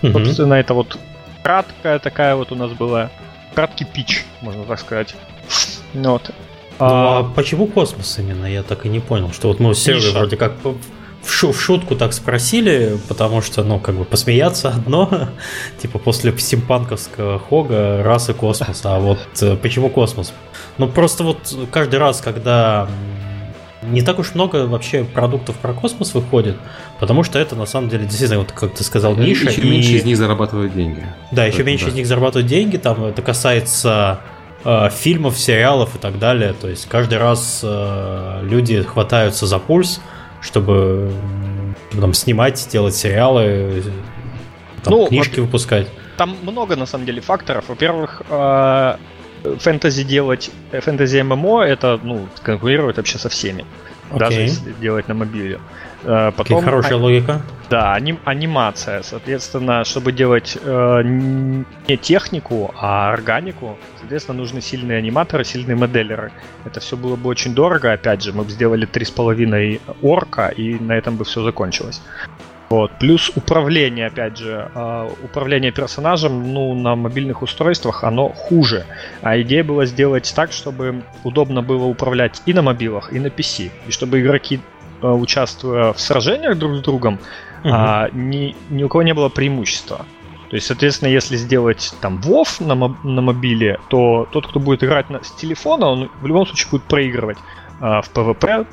Мгм. Собственно, это вот краткая такая вот у нас была. Краткий пич, можно так сказать. Вот. Ну, а А, почему космос именно? Я так и не понял, что вот мы с Ниша. вроде как в шу- в шутку так спросили, потому что, ну, как бы посмеяться (laughs) одно, типа после симпанковского хога раз и космос, а вот э, почему космос? Ну, просто вот каждый раз, когда не так уж много вообще продуктов про космос выходит, потому что это на самом деле действительно, вот как ты сказал, ниша. Еще и- меньше из них зарабатывают деньги. да, еще меньше да. из них зарабатывают деньги, там это касается э, фильмов, сериалов и так далее. То есть каждый раз э, люди хватаются за пульс, чтобы м, там, снимать, делать сериалы, там, Ну, книжки выпускать. Там много, на самом деле, факторов. Во-первых, э, фэнтези делать, э, фэнтези ММО, это, ну, конкурирует вообще со всеми. Даже Окей. если делать на мобиле. Э, Окей, Потом, хорошая а- логика. да, аним- анимация. Соответственно, чтобы делать э, не технику, а органику, соответственно, нужны сильные аниматоры, сильные моделеры. Это все было бы очень дорого. Опять же, мы бы сделали 3,5 орка, и на этом бы все закончилось. Вот. Плюс управление, опять же, э, управление персонажем, ну, на мобильных устройствах оно хуже. А идея была сделать так, чтобы удобно было управлять и на мобилах, и на PC. И чтобы игроки, э, участвуя в сражениях друг с другом, угу. а, ни, ни у кого не было преимущества. То есть, соответственно, если сделать там WoW на, моб- на мобиле, то тот, кто будет играть на, с телефона, он в любом случае будет проигрывать а, в PvP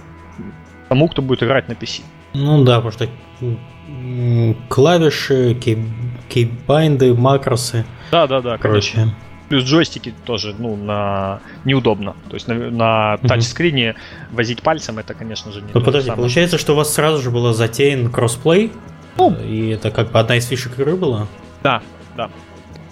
тому, кто будет играть на PC. Ну да, потому что клавиши, key- keybind ы, макросы. Да, да, да, короче. Плюс джойстики тоже, ну, на неудобно. То есть на, на mm-hmm. тачскрине возить пальцем это, конечно же, не. Ну подожди, самое. получается, что у вас сразу же было затеян кроссплей, ну, и это как бы одна из фишек игры была? Да, да.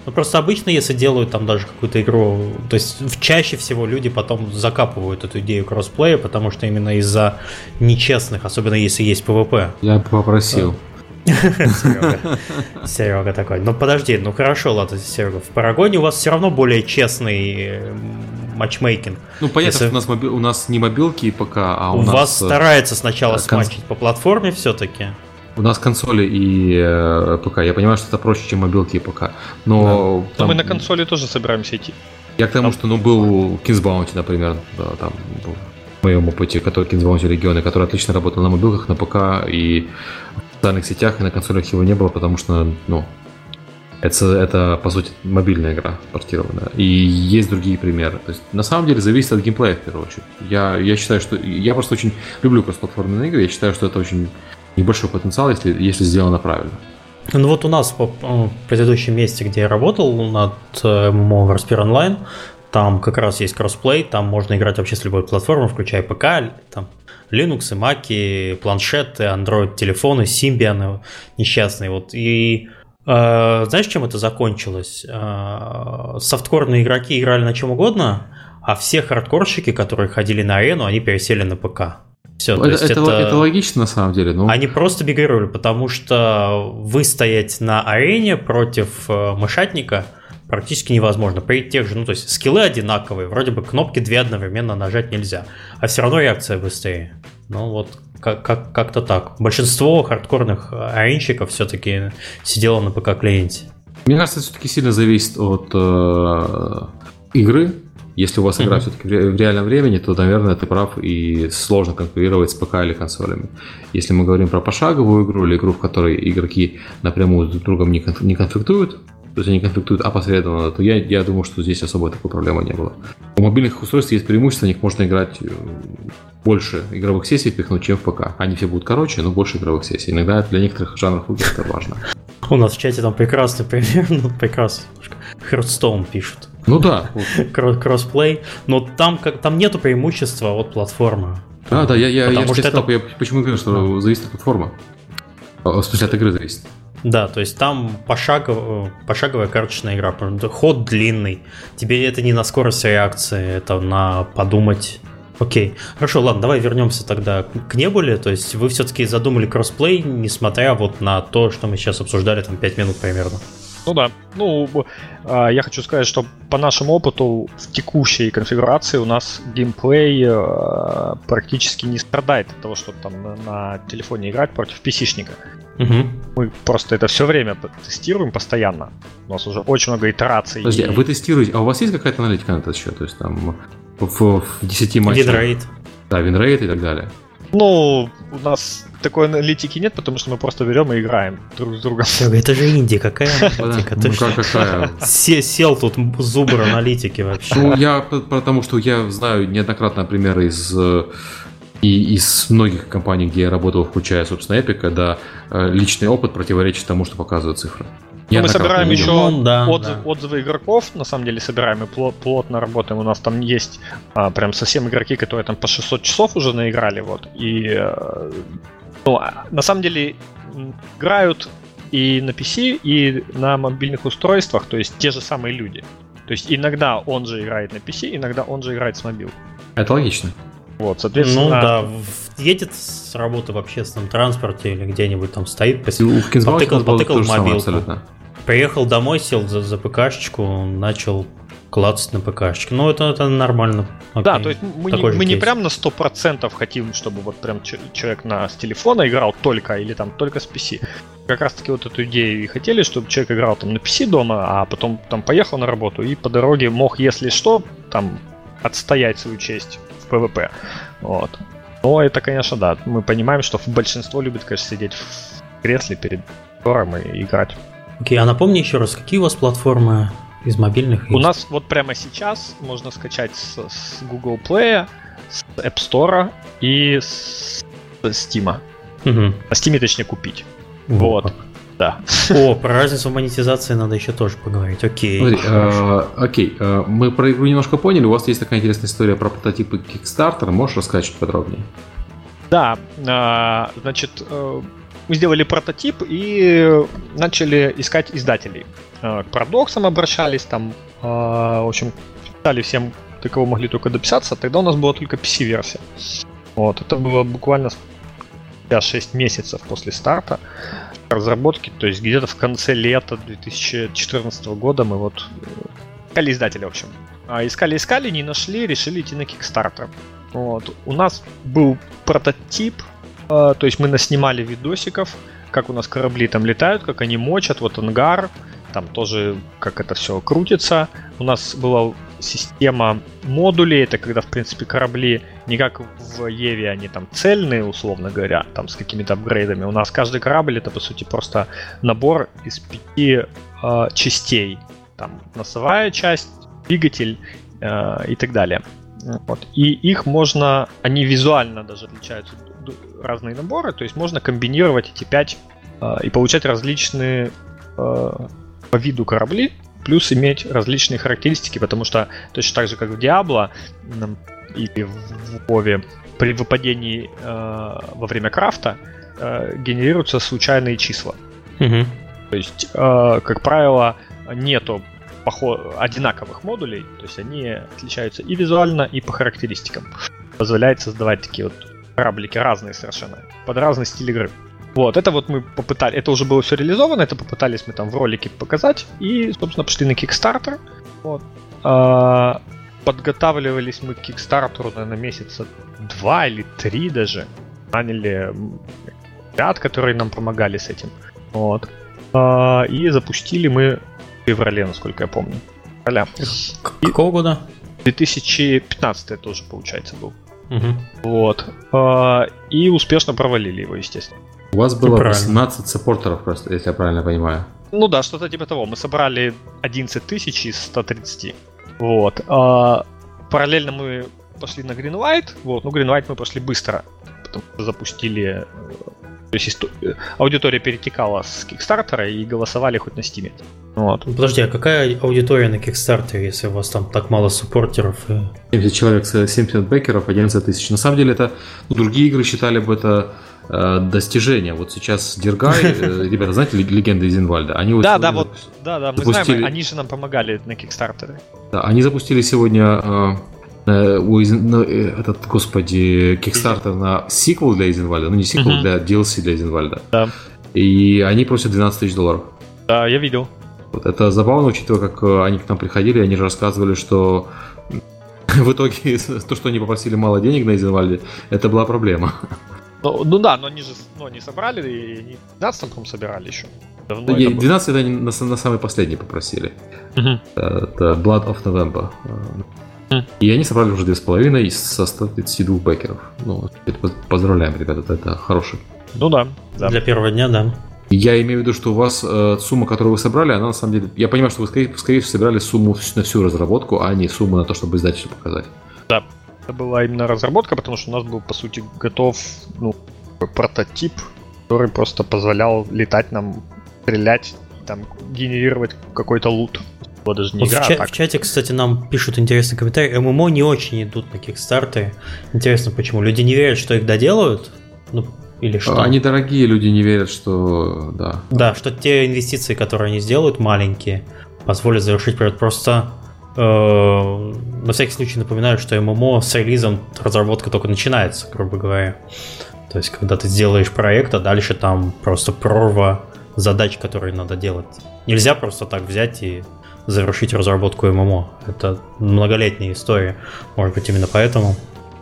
Ну просто обычно, если делают там даже какую-то игру, то есть чаще всего люди потом закапывают эту идею кроссплея, потому что именно из-за нечестных, особенно если есть PvP. Я попросил. Серега. Серега такой. Ну подожди, ну хорошо, ладно, Серега. В Парагоне у вас все равно более честный матчмейкинг. Ну понятно, Если... что у нас, моби... у нас не мобилки пока, а у, у нас... вас э, старается сначала кон... смачить по платформе все-таки. У нас консоли и э, ПК. Я понимаю, что это проще, чем мобилки и ПК. Но, да. там... но мы на консоли тоже собираемся идти. Я к тому, там... что ну, был Kings Bounty, например, да, там в моем опыте, который Kings Bounty регионы, который отлично работал на мобилках, на ПК и социальных сетях, и на консолях его не было, потому что, ну, это, это, по сути, мобильная игра портированная. И есть другие примеры. То есть, на самом деле, зависит от геймплея, в первую очередь. Я, я считаю, что... Я просто очень люблю кроссплатформенные игры. Я считаю, что это очень небольшой потенциал, если, если сделано правильно. Ну вот у нас в предыдущем месте, где я работал над MMO Warsphere Online, там как раз есть кроссплей, там можно играть вообще с любой платформой, включая ПК, там Linux, Mac, планшеты, Android телефоны, Symbian несчастные. Вот. И э, знаешь, чем это закончилось? Э, софткорные игроки играли на чем угодно, а все хардкорщики, которые ходили на арену, они пересели на ПК. Все, это, есть это, это, логично на самом деле. Но... Они просто мигрировали, потому что выстоять на арене против э, мышатника практически невозможно. При тех же, ну то есть скиллы одинаковые, вроде бы кнопки две одновременно нажать нельзя, а все равно реакция быстрее. Ну вот как- как- как-то так. Большинство хардкорных аренщиков все-таки сидело на ПК-клиенте. Мне кажется, это все-таки сильно зависит от э, игры, если у вас игра mm-hmm. все-таки в реальном времени, то, наверное, ты прав и сложно конкурировать с ПК или консолями. Если мы говорим про пошаговую игру или игру, в которой игроки напрямую друг с другом не, конф- не конфликтуют, то есть они конфликтуют опосредованно, то я, я думаю, что здесь особо такой проблемы не было. У мобильных устройств есть преимущество, на них можно играть э, больше игровых сессий впихнуть, чем в ПК. Они все будут короче, но больше игровых сессий. Иногда для некоторых жанров игр это важно. У нас в чате там прекрасный пример, (laughs) ну прекрасный. Hearthstone пишут. Ну да. Кроссплей. Но там, как, там нету преимущества от платформы. А, да, я, я, я, что это... я почему говорю, что зависит от платформы. В смысле, от игры зависит. Да, то есть там пошагов, пошаговая карточная игра. Ход длинный. Тебе это не на скорость реакции, это на подумать. Окей. Хорошо, ладно, давай вернемся тогда к небуле. То есть вы все-таки задумали кроссплей, несмотря вот на то, что мы сейчас обсуждали там 5 минут примерно. Ну да. Ну, а, я хочу сказать, что по нашему опыту в текущей конфигурации у нас геймплей э, практически не страдает от того, чтобы там на телефоне играть против PC-шника. Угу. Мы просто это все время тестируем постоянно. У нас уже очень много итераций. Подожди, и... а вы тестируете, а у вас есть какая-то аналитика на этот счет? То есть там в, в 10 матчах? Winrate. Да, winrate и так далее. Ну, у нас такой аналитики нет, потому что мы просто берем и играем друг с другом. Это же инди, какая аналитика? Ну, какая? Сел тут зубр аналитики вообще. Ну, я потому что я знаю неоднократно примеры из э, и из многих компаний, где я работал, включая, собственно, Epic, когда э, личный опыт противоречит тому, что показывают цифры. Ну, мы собираем еще ну, да, отзыв, да. отзывы игроков, на самом деле собираем и плот, плотно работаем. У нас там есть а, прям совсем игроки, которые там по 600 часов уже наиграли, вот. И э, ну, а, на самом деле играют и на PC, и на мобильных устройствах, то есть те же самые люди. То есть иногда он же играет на PC, иногда он же играет с мобил. Это логично. Вот, соответственно... Ну да, едет с работы в общественном транспорте или где-нибудь там стоит, пос... потыкал, потыкал мобилку. Абсолютно. Приехал домой, сел за, за ПКшечку, начал клацать на ПКшечке. Ну, это, это нормально. Окей. Да, то есть мы, не, мы не прям на 100% хотим, чтобы вот прям человек на, с телефона играл только или там только с PC. Как раз таки вот эту идею и хотели, чтобы человек играл там на PC дома, а потом там поехал на работу и по дороге мог, если что, там отстоять свою честь PvP. Вот. Но это, конечно, да, мы понимаем, что большинство любит, конечно, сидеть в кресле перед монитором и играть. Окей, okay, а напомни еще раз, какие у вас платформы из мобильных? У есть? нас вот прямо сейчас можно скачать с, с Google Play, с App Store и с Steam. Угу. На Steam точнее купить. Вот. вот. Да. О, про разницу в монетизации надо еще тоже поговорить. Окей. Смотри, э, окей, э, мы про игру немножко поняли. У вас есть такая интересная история про прототипы Kickstarter. Можешь рассказать чуть подробнее? Да, э, значит, э, мы сделали прототип и начали искать издателей. Э, к парадоксам обращались, там, э, в общем, писали всем, до кого могли только дописаться. Тогда у нас была только PC-версия. Вот, это было буквально 6 месяцев после старта разработки, то есть где-то в конце лета 2014 года мы вот э, искали издателя, в общем. А искали, искали, не нашли, решили идти на Kickstarter. Вот. У нас был прототип, э, то есть мы наснимали видосиков, как у нас корабли там летают, как они мочат, вот ангар, там тоже как это все крутится. У нас была система модулей, это когда, в принципе, корабли не как в Еве, они там цельные, условно говоря, там с какими-то апгрейдами. У нас каждый корабль это, по сути, просто набор из пяти э, частей. Там носовая часть, двигатель э, и так далее. Вот. И их можно, они визуально даже отличаются разные наборы, то есть можно комбинировать эти пять э, и получать различные э, по виду корабли, плюс иметь различные характеристики, потому что точно так же, как в Diablo или в Вове, при выпадении э, во время крафта э, генерируются случайные числа. Угу. То есть, э, как правило, нету похо- одинаковых модулей, то есть они отличаются и визуально, и по характеристикам. Позволяет создавать такие вот кораблики разные совершенно, под разный стиль игры. Вот, это вот мы попытали, это уже было все реализовано, это попытались мы там в ролике показать, и, собственно, пошли на Kickstarter. Вот. А, подготавливались мы к Kickstarter, наверное, месяца два или три даже. Наняли ребят, которые нам помогали с этим. Вот. А, и запустили мы в феврале, насколько я помню. Февраля. Какого года? 2015 тоже, получается, был. Угу. Вот. А, и успешно провалили его, естественно. У вас было ну, 18 саппортеров просто, если я правильно понимаю. Ну да, что-то типа того. Мы собрали 11 тысяч из 130. Вот. А, параллельно мы пошли на Greenlight. Вот, ну Greenlight мы пошли быстро. Потому что запустили... Э, то есть э, аудитория перетекала с Кикстартера и голосовали хоть на Steam. Вот. Подожди, а какая аудитория на Kickstarter, если у вас там так мало суппортеров? 70 человек, 70 бекеров, 11 тысяч. На самом деле это ну, другие игры считали бы это Э, достижения. Вот сейчас Дергай, э, (laughs) ребята, знаете легенды из Инвальда? Они вот да, да, вот, да, да, мы запустили... знаем, они же нам помогали на Кикстартере. Да, они запустили сегодня э, у ну, этот, господи, Кикстартер на сиквел для Изенвальда, ну не сиквел, угу. для DLC для Изенвальда. Да. И они просят 12 тысяч долларов. Да, я видел. Вот это забавно, учитывая, как они к нам приходили, они же рассказывали, что (laughs) в итоге (laughs) то, что они попросили мало денег на Изенвальде, это была проблема. Ну, ну да, но они же ну, не собрали, и не 12 по собирали еще. Давно 12 это они на, на самый последний попросили. Uh-huh. Это Blood of November. Uh-huh. И они собрали уже 2,5 из со 132 бекеров. Ну, поздравляем, ребята, это хороший. Ну да, да. Для первого дня, да. Я имею в виду, что у вас э, сумма, которую вы собрали, она на самом деле... Я понимаю, что вы, скорее, скорее всего, собирали сумму на всю разработку, а не сумму на то, чтобы издательству показать. Да, это была именно разработка, потому что у нас был, по сути, готов ну, прототип, который просто позволял летать нам, стрелять, там, генерировать какой-то лут. Вот даже не вот игра, в, ча- а так. в чате, кстати, нам пишут интересный комментарий. ММО не очень идут на кикстарты. Интересно, почему? Люди не верят, что их доделают? Ну, или что? Они дорогие, люди не верят, что... Да. Да, что те инвестиции, которые они сделают, маленькие, позволят завершить проект. Просто на всякий случай напоминаю, что ММО с релизом разработка только начинается, грубо говоря. То есть, когда ты сделаешь проект, а дальше там просто прорва задач, которые надо делать. Нельзя просто так взять и завершить разработку ММО. Это многолетняя история. Может быть, именно поэтому.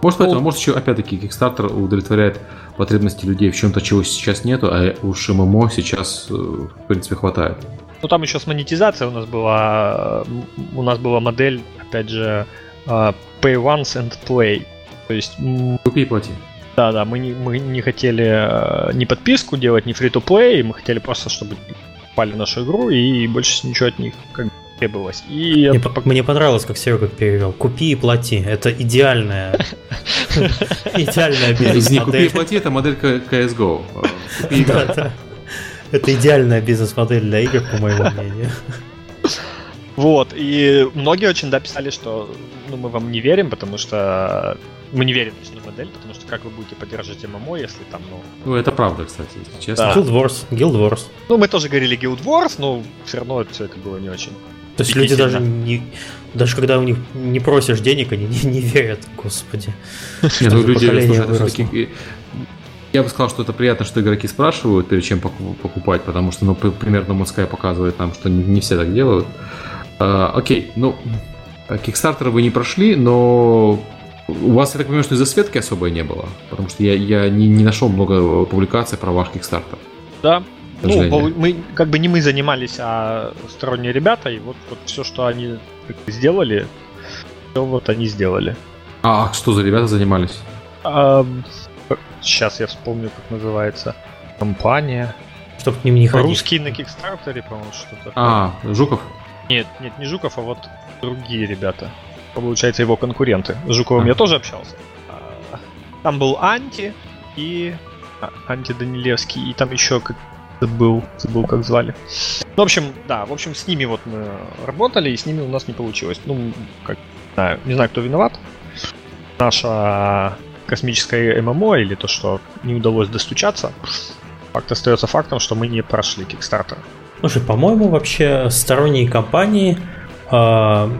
Может, поэтому, может, еще, опять-таки, Kickstarter удовлетворяет потребности людей в чем-то, чего сейчас нету, а уж ММО сейчас, э, в принципе, хватает. Ну, там еще с монетизацией у нас была, у нас была модель, опять же, а, pay once and play. То есть... Купи и плати. Да, да, мы не, мы не хотели э, ни подписку делать, ни free-to-play, мы хотели просто, чтобы покупали нашу игру и больше ничего от них как требовалось. И мне, это... мне понравилось, как Серега перевел. Купи и плати. Это идеальная (laughs) идеальная бизнес-модель. Купи и плати это модель CSGO. (laughs) Это идеальная бизнес-модель для игр, по моему мнению. Вот, и многие очень да, писали, что ну, мы вам не верим, потому что мы не верим в точнее модель, потому что как вы будете поддерживать ММО, если там, ну... Ну, это правда, кстати, если честно. Да. Guild Wars, Guild Wars. Ну, мы тоже говорили Guild Wars, но все равно все это было не очень. То есть люди даже не... Даже когда у них не просишь денег, они не, не верят, господи. Нет, ну люди, слушай, я бы сказал, что это приятно, что игроки спрашивают перед чем покупать, потому что, ну, примерно Mosky показывает нам, что не, все так делают. А, окей, ну, Kickstarter вы не прошли, но у вас, я так понимаю, что и засветки особой не было, потому что я, я не, не нашел много публикаций про ваш Kickstarter. Да, ну, мы, как бы не мы занимались, а сторонние ребята, и вот, вот все, что они сделали, все вот они сделали. А что за ребята занимались? А, сейчас я вспомню, как называется. Компания. Чтобы к ним не ходить. Русские на Кикстартере, по-моему, что-то. А, Жуков? Нет, нет, не Жуков, а вот другие ребята. Получается, его конкуренты. С Жуковым а. я тоже общался. А, там был Анти и... А, Анти Данилевский, и там еще как забыл, забыл, как звали. Ну, в общем, да, в общем, с ними вот мы работали, и с ними у нас не получилось. Ну, как, не знаю, не знаю, кто виноват. Наша космическая MMO или то, что не удалось достучаться. Факт остается фактом, что мы не прошли Kickstarter. Слушай, по-моему, вообще сторонние компании, э,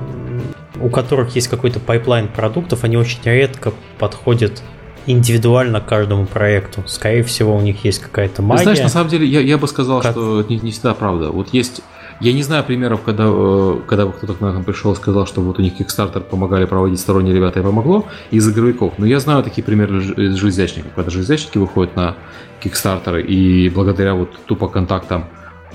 у которых есть какой-то pipeline продуктов, они очень редко подходят индивидуально каждому проекту. Скорее всего, у них есть какая-то магия. Ты знаешь, на самом деле, я, я бы сказал, как... что это не, не всегда правда. Вот есть я не знаю примеров, когда, э, когда кто-то к нам пришел и сказал, что вот у них Kickstarter помогали проводить сторонние ребята и помогло из игровиков. Но я знаю такие примеры из железячников, когда железячники выходят на Kickstarter и благодаря вот тупо контактам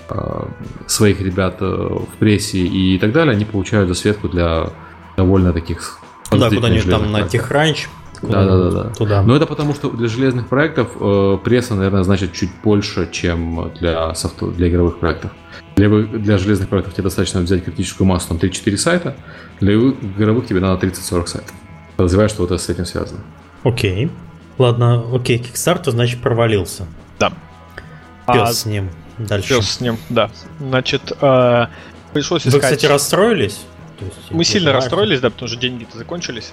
э, своих ребят э, в прессе и так далее, они получают засветку для довольно таких да, куда-нибудь там на TechCrunch да, да, да, да. Туда. Но это потому, что для железных проектов э, пресса, наверное, значит чуть больше, чем для, софт... для игровых проектов. Для, для железных проектов тебе достаточно взять критическую массу, там 3-4 сайта, для игровых тебе надо 30-40 сайтов. Подозреваю, что вот это с этим связано. Окей. Ладно, окей, Kickstarter, значит, провалился. Да. Пес а, с ним. Дальше. Пес с ним, да. Значит, э, пришлось искать... Вы, кстати, расстроились? Мы сильно расстроились, да, потому что деньги-то закончились.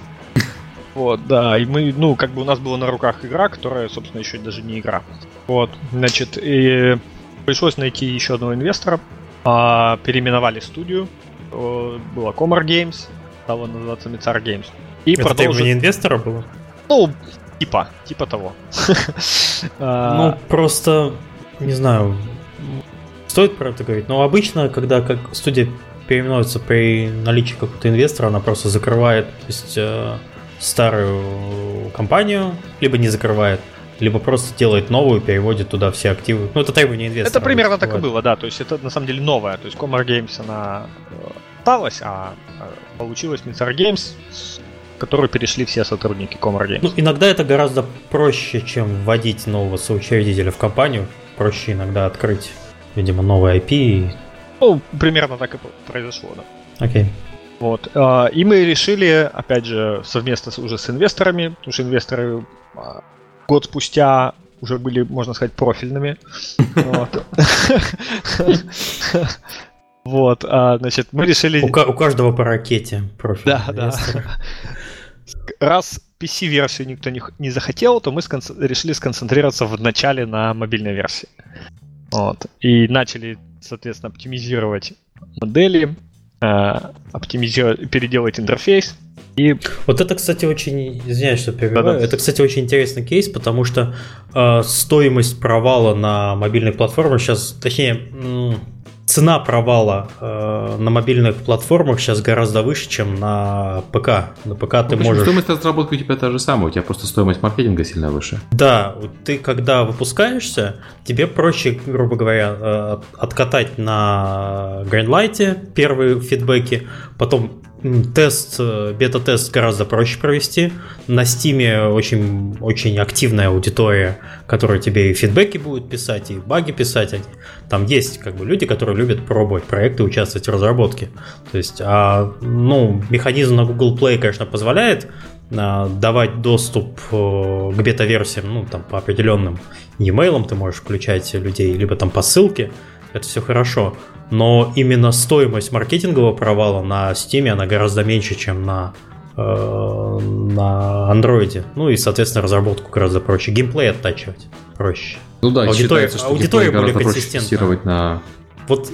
Вот, да, и мы, ну, как бы у нас была на руках игра, которая, собственно, еще даже не игра. Вот, значит, и пришлось найти еще одного инвестора, а, переименовали студию, было Comar Games, стало называться Mitsar Games. И Это продолжили... инвестора было? Ну, типа, типа того. (laughs) А, ну, просто, не знаю, стоит про это говорить, но обычно, когда как студия переименуется при наличии какого-то инвестора, она просто закрывает, то есть э, старую компанию, либо не закрывает, либо просто делает новую, переводит туда все активы. Ну, это требование инвестора. Это примерно так и было, да. То есть это на самом деле новое. То есть Comar Games, она э, осталась, а получилась Mitsar Games, в которую перешли все сотрудники Comar Games. Ну, иногда это гораздо проще, чем вводить нового соучредителя в компанию. Проще иногда открыть, видимо, новый IP. Ну, примерно так и произошло, да. Окей. Okay. Вот. А, и мы решили, опять же, совместно уже с инвесторами, потому что инвесторы а, год спустя уже были, можно сказать, профильными. Вот. А, значит, мы решили... У, каждого по ракете профиль. Да, да. Раз PC-версию никто не, захотел, то мы решили сконцентрироваться в начале на мобильной версии. Вот. И начали, соответственно, оптимизировать модели, оптимизировать, переделать интерфейс. И... Вот это, кстати, очень, извиняюсь, что перебиваю, это, кстати, очень интересный кейс, потому что э, стоимость провала на мобильной платформе сейчас, точнее, цена провала э, на мобильных платформах сейчас гораздо выше, чем на ПК. На ПК ты Ну, можешь... Стоимость разработки у тебя та же самая, у тебя просто стоимость маркетинга сильно выше. Да, ты когда выпускаешься, тебе проще, грубо говоря, э, откатать на Grandlight первые фидбэки, потом тест, э, бета-тест гораздо проще провести. На Steam очень, очень активная аудитория, которая тебе и фидбэки будет писать, и баги писать. Там есть как бы люди, которые любят пробовать проекты, участвовать в разработке. То есть, а, ну, механизм на Google Play, конечно, позволяет а, давать доступ э, к бета-версиям, ну, там, по определенным e-mail ты можешь включать людей, либо там по ссылке, это все хорошо. Но именно стоимость маркетингового провала на Steam, она гораздо меньше, чем на э, на андроиде. Ну и, соответственно, разработку гораздо проще. Геймплей оттачивать проще. Ну да, Аудитория- считается, что аудитория более консистентна. на... Вот,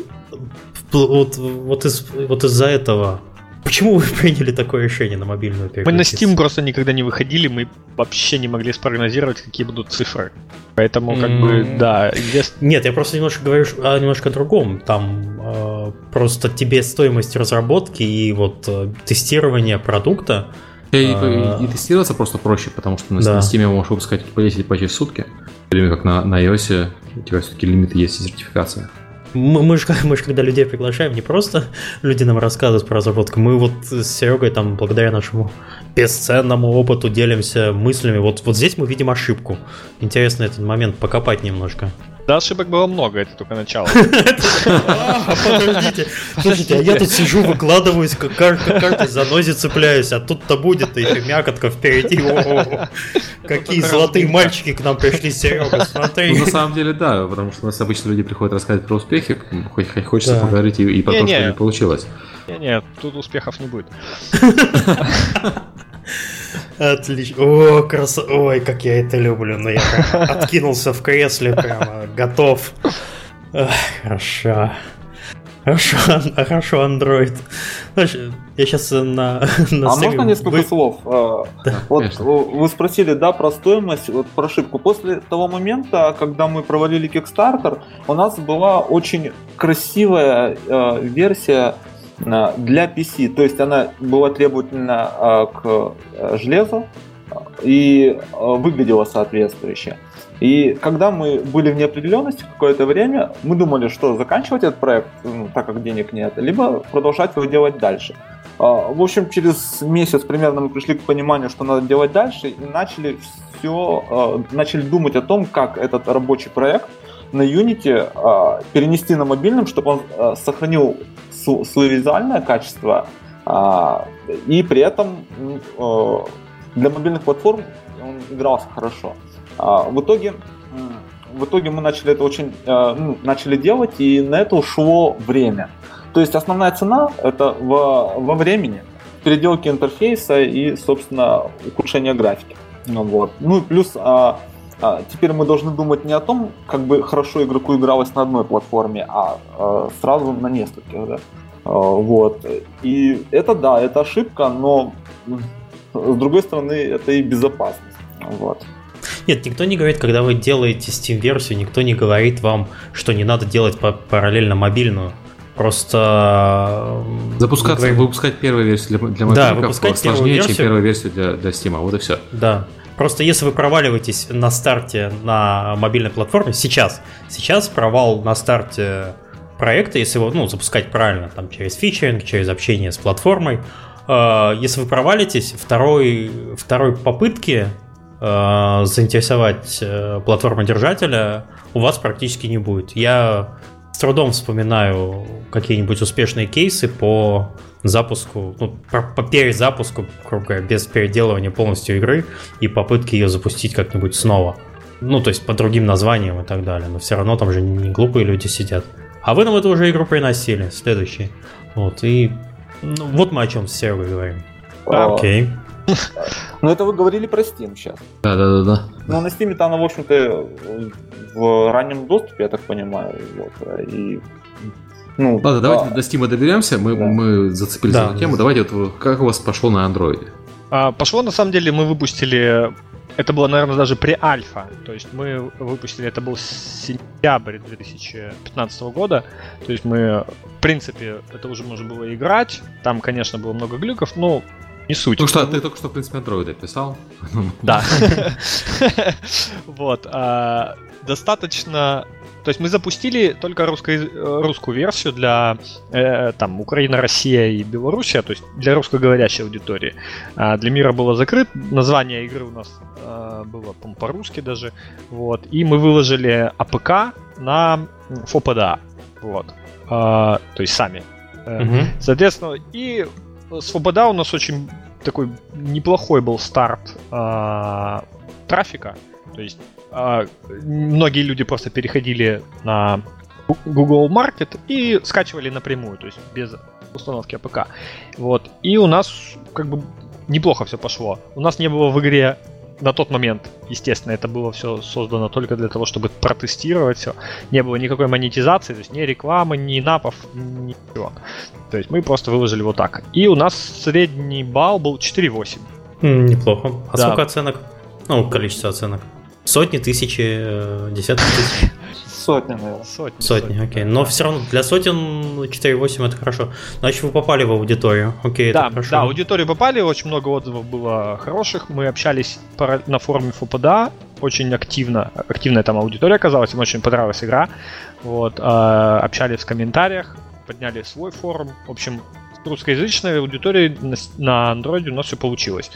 вот, вот, из, вот из-за этого... Почему вы (laughs) приняли такое решение на мобильную Мы на? Steam просто никогда не выходили, мы вообще не могли спрогнозировать, какие будут цифры. Поэтому, как М. бы, да, инвест... Нет, я просто немножко говорю о немножко другом. Там э, просто тебе стоимость разработки и вот э, тестирования продукта. И, А. и- и тестироваться просто проще, потому что на, Да. на Steam можешь выпускать по 10 патчей в сутки. В то время как на, на iOS у тебя все-таки лимиты есть и сертификация. Мы, мы же (laughs) мы ж когда людей приглашаем, не просто люди нам рассказывают про разработку, мы вот с Серегой там благодаря нашему бесценному опыту делимся мыслями. Вот, вот здесь мы видим ошибку. Интересно этот момент покопать немножко. Да, ошибок было много, это только начало. (laughs) А, Подождите, слушайте, а я тут сижу, выкладываюсь, как кар- как каждой занозе цепляюсь, а тут-то будет еще мякотка впереди. (laughs) Какие золотые мальчики к нам пришли, Серега, (laughs) смотри. Ну, на самом деле, да, потому что у нас обычно люди приходят рассказывать про успехи, хоть, хоть хочется поговорить и, и про то, что не получилось. Не-не, тут успехов не будет. Отлично. О, красо... Ой, как я это люблю. Но я откинулся в кресле, прямо готов. Ах, Хорошо. Хорошо, ан- хорошо, Android. Знаешь, я сейчас на, на А можно несколько вы- слов? А, Да, Вот конечно. вы спросили, да, про стоимость, вот про ошибку. После того момента, когда мы провалили Kickstarter, у нас была очень красивая э, версия для PC. То есть она была требовательна э, к э, железу э, и э, выглядела соответствующе. И когда мы были в неопределенности какое-то время, мы думали, что заканчивать этот проект, ну, так как денег нет, либо продолжать его делать дальше. В общем, через месяц примерно мы пришли к пониманию, что надо делать дальше, и начали все, начали думать о том, как этот рабочий проект на Unity перенести на мобильном, чтобы он сохранил визуальное качество, а, и при этом э, для мобильных платформ он игрался хорошо. А, В итоге, в итоге мы начали это очень э, ну, начали делать, и на это ушло время. То есть основная цена это во, во времени переделки интерфейса и, собственно, ухудшение графики. Ну, вот. ну и плюс а, теперь мы должны думать не о том, как бы хорошо игроку игралось на одной платформе, а, а, сразу на нескольких. Да? А, вот. И это да, это ошибка, но с другой стороны это и безопасность. Вот. Нет, никто не говорит, когда вы делаете Steam-версию, никто не говорит вам, что не надо делать па- параллельно мобильную. Просто... Запускаться, говорим- выпускать первую версию для, для Да, мобильников выпускать первую сложнее, чем версию. первую версию для, для Steam. Вот и все. Да. Просто если вы проваливаетесь на старте на мобильной платформе, сейчас, сейчас провал на старте проекта, если его ну, запускать правильно, там через фичеринг, через общение с платформой, э, если вы провалитесь, второй, второй попытки э, заинтересовать э, платформодержателя у вас практически не будет. Я трудом вспоминаю какие-нибудь успешные кейсы по запуску, ну, по, по перезапуску, грубо говоря, без переделывания полностью игры и попытки ее запустить как-нибудь снова. Ну, то есть по другим названиям и так далее. Но все равно там же не глупые люди сидят. А вы нам эту уже игру приносили, следующий. Вот, и ну, вот мы о чем с Серегой говорим. Окей. Но это вы говорили про Steam сейчас. Да, да, да, да. Но на Steam она, в общем-то, в раннем доступе, я так понимаю. Вот, и, ну, Ладно, давайте а, до Steam доберемся. Мы, Да. мы зацепились Да. за эту тему. Давайте вот как у вас пошло на андроиде? А, Пошло, на самом деле, мы выпустили это было, наверное, даже pre-альфа. То есть мы выпустили, это был сентябрь 2015 года. То есть мы, в принципе, это уже можно было играть. Там, конечно, было много глюков, но не суть. Ну что, ты только что, в принципе, Android писал. (laughs) Да. (laughs) Вот. А, достаточно то есть мы запустили только русско- русскую версию для э, там Украина, Россия и Белоруссия, то есть для русскоговорящей аудитории. А для мира было закрыт. Название игры у нас э, было по-русски даже. Вот. И мы выложили APK на 4PDA. Вот. А, то есть сами. Угу. Соответственно, и с 4PDA у нас очень такой неплохой был старт а, трафика. То есть а, многие люди просто переходили на Google Market и скачивали напрямую, то есть без установки APK. Вот. И у нас как бы неплохо все пошло. У нас не было в игре на тот момент, естественно, это было все создано только для того, чтобы протестировать все. Не было никакой монетизации, то есть ни рекламы, ни напов, ничего. То есть мы просто выложили вот так. И у нас средний балл был 4,8. Неплохо. А да. сколько оценок? Ну, количество оценок. Сотни, тысячи, э, десятки тысяч? Сотни, наверное. Сотни, сотни, окей. Но все равно для сотен 4,8 это хорошо. Значит, вы попали в аудиторию. Окей, да, это хорошо. Да, аудиторию попали, очень много отзывов было хороших. Мы общались на форуме ФПДА очень активно. Активная там аудитория оказалась, им очень понравилась игра. Вот, а, общались в комментариях, подняли свой форум. В общем, с русскоязычной аудиторией на Android у нас все получилось.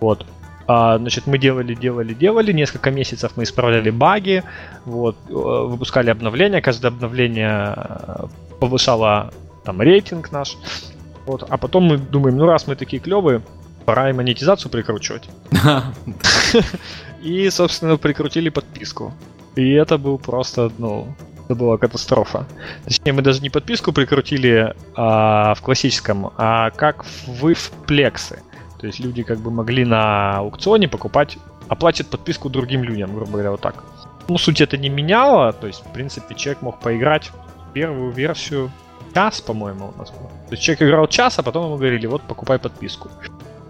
Вот. А, значит, мы делали, делали, делали, несколько месяцев мы исправляли баги, вот, э, выпускали обновления, каждое обновление э, повышало там рейтинг наш, вот, а потом мы думаем, ну раз мы такие клевые, пора и монетизацию прикручивать. (laughs) И, собственно, прикрутили подписку. И это был просто, ну, это была катастрофа. Точнее, мы даже не подписку прикрутили а, в классическом, а как вы в плексы. То есть люди как бы могли на аукционе покупать, оплатить подписку другим людям, грубо говоря, вот так. Ну, суть это не меняло, то есть, в принципе, человек мог поиграть первую версию час, по-моему, у нас было. То есть человек играл час, а потом ему говорили, вот, покупай подписку.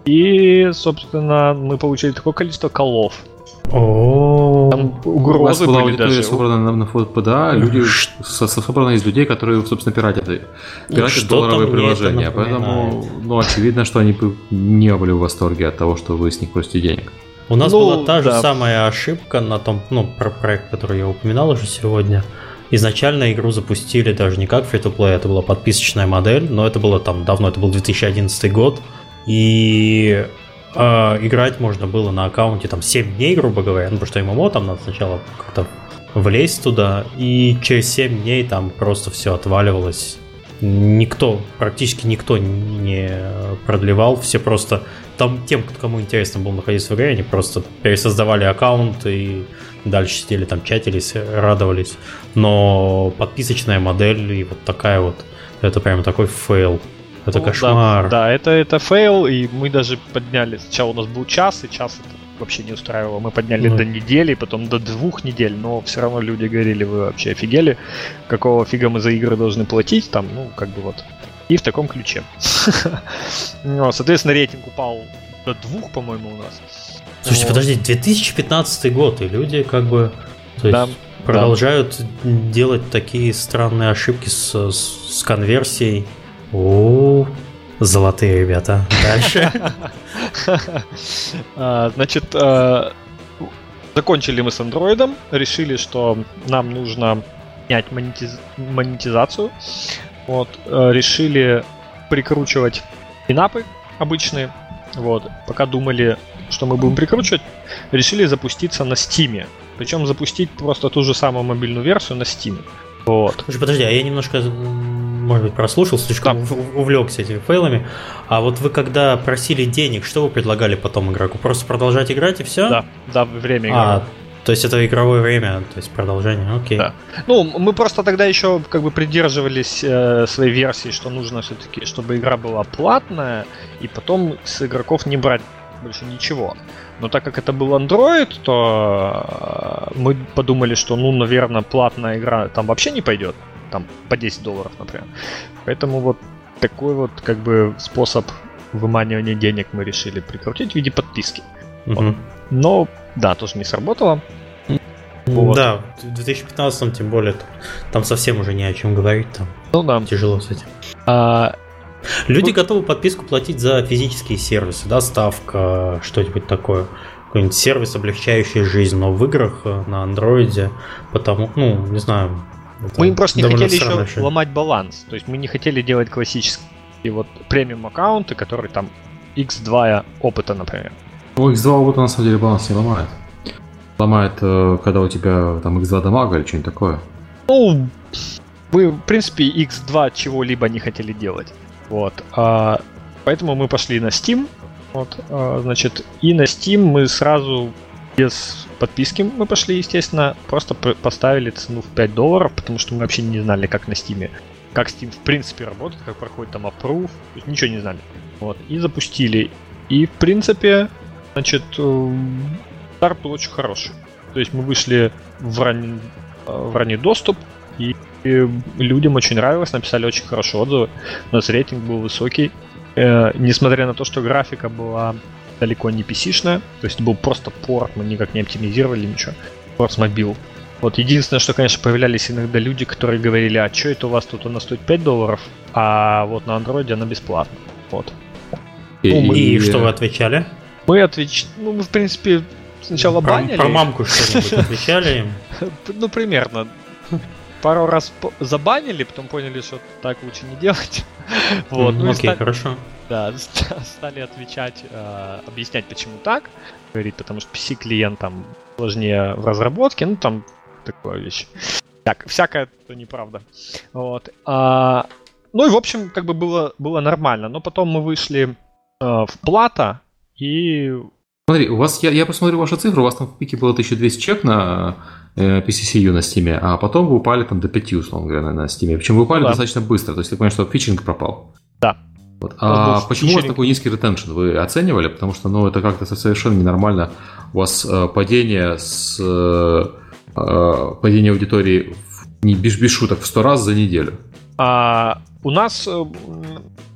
И, собственно, мы получили такое количество колов, о, Там угрозы У нас была аудитория собрана на, на ФПДА, люди со, собрана из людей, которые, собственно, пиратят, пиратят долларовые приложения. Поэтому, ну, очевидно, что они не были в восторге от того, что вы с них просите денег. У нас ну, была та да. же самая ошибка на том, ну, про проект, который я упоминал уже сегодня. Изначально игру запустили даже не как free-to-play, это была подписочная модель, но это было там давно, это был 2011 год. И э, играть можно было на аккаунте там 7 дней, грубо говоря, ну, потому что ММО там надо сначала как-то влезть туда, и через 7 дней там просто все отваливалось. Никто, практически никто не продлевал, все просто там тем, кому интересно было находиться в игре, они просто пересоздавали аккаунт и дальше сидели там, чатились, радовались. Но подписочная модель и вот такая вот, это прям такой фейл. Это ну, кошмар. Да, да, это, это фейл, и мы даже подняли. Сначала у нас был час, и час это вообще не устраивало. Мы подняли ну. до недели, потом до двух недель, но все равно люди говорили, вы вообще офигели, какого фига мы за игры должны платить, там, ну, как бы вот. И в таком ключе. (laughs) ну, соответственно, рейтинг упал до двух, по-моему, у нас. Слушайте, подожди, 2015 год, и люди как бы да, продолжают да. делать такие странные ошибки с, с конверсией. О, золотые ребята. Дальше. (laughs) А, значит, а, закончили мы с андроидом, решили, что нам нужно снять монетизацию. Вот, а, решили прикручивать пинапы обычные. Вот, пока думали, что мы будем прикручивать, решили запуститься на Steam. Причем запустить просто ту же самую мобильную версию на Steam. Вот. Слушай, подожди, а я немножко может быть, прослушал, слишком да. увлекся этими фейлами. А вот вы когда просили денег, что вы предлагали потом игроку? Просто продолжать играть и все? Да, да, время игры. А, то есть это игровое время, то есть продолжение, окей. Да. Ну, мы просто тогда еще как бы придерживались э, своей версии, что нужно все-таки, чтобы игра была платная, и потом с игроков не брать больше ничего. Но так как это был Android, то э, мы подумали, что, ну, наверное, платная игра там вообще не пойдет там по 10 долларов, например. Поэтому вот такой вот как бы способ выманивания денег мы решили прикрутить в виде подписки. Угу. Но да, тоже не сработало. Вот. Да, в 2015 тем более там, там совсем уже не о чем говорить, там ну, да. тяжело с этим. А, Люди ну, готовы подписку платить за физические сервисы, доставка, что-нибудь такое. Какой-нибудь сервис, облегчающий жизнь, но в играх э, на андроиде, потому, ну, не знаю. Мы им просто не хотели еще решение. ломать баланс. То есть мы не хотели делать классические вот премиум аккаунты, которые там X2 опыта, например. У X2 опыта на самом деле баланс не ломает. Ломает, э, когда у тебя там X2 дамага или что-нибудь такое. Ну, мы, в принципе, X2 чего-либо не хотели делать. Вот. А, поэтому мы пошли на Steam. Вот, а, значит, и на Steam мы сразу без подписки мы пошли, естественно, просто поставили цену в 5 долларов, потому что мы вообще не знали, как на Steam, как Steam в принципе работает, как проходит там approve, ничего не знали. Вот, и запустили. И в принципе, значит, э, старт был очень хороший. То есть мы вышли в ранний, э, в ранний доступ, и людям очень нравилось, написали очень хорошие отзывы. У нас рейтинг был высокий. Э, несмотря на то, что графика была далеко не PC-шная, то есть был просто порт, мы никак не оптимизировали ничего. Порт мобил. Вот единственное, что, конечно, появлялись иногда люди, которые говорили, а что это у вас тут она стоит 5 долларов, а вот на андроиде она бесплатна. Вот. И, ну, мы... и что вы отвечали? Мы отвечали, ну, мы, в принципе, сначала про, банили. Про мамку что-нибудь отвечали им? (laughs) Ну, примерно пару раз забанили, потом поняли, что так лучше не делать. (laughs) вот, ну, окей, хорошо. Да, (laughs) стали отвечать, э, объяснять, почему так. Говорит, потому что PC-клиентам сложнее в разработке, ну там такая вещь. Так, всякое то неправда. Вот. А, ну и, в общем, как бы было, было нормально. Но потом мы вышли э, в плата, и Смотри, у вас, я, я посмотрю ваши цифры, у вас там в пике было 1200 чек на PCCU на Steam, а потом вы упали там до 5, условно говоря, на Steam. Причем вы упали да. достаточно быстро, то есть ты понимаешь, что фичинг пропал. Да. Вот. А почему у вас такой низкий ретеншн? Вы оценивали? Потому что ну, это как-то совершенно ненормально. У вас э, падение с э, э, падение аудитории в, не без, без шуток в 100 раз за неделю. А, у нас э,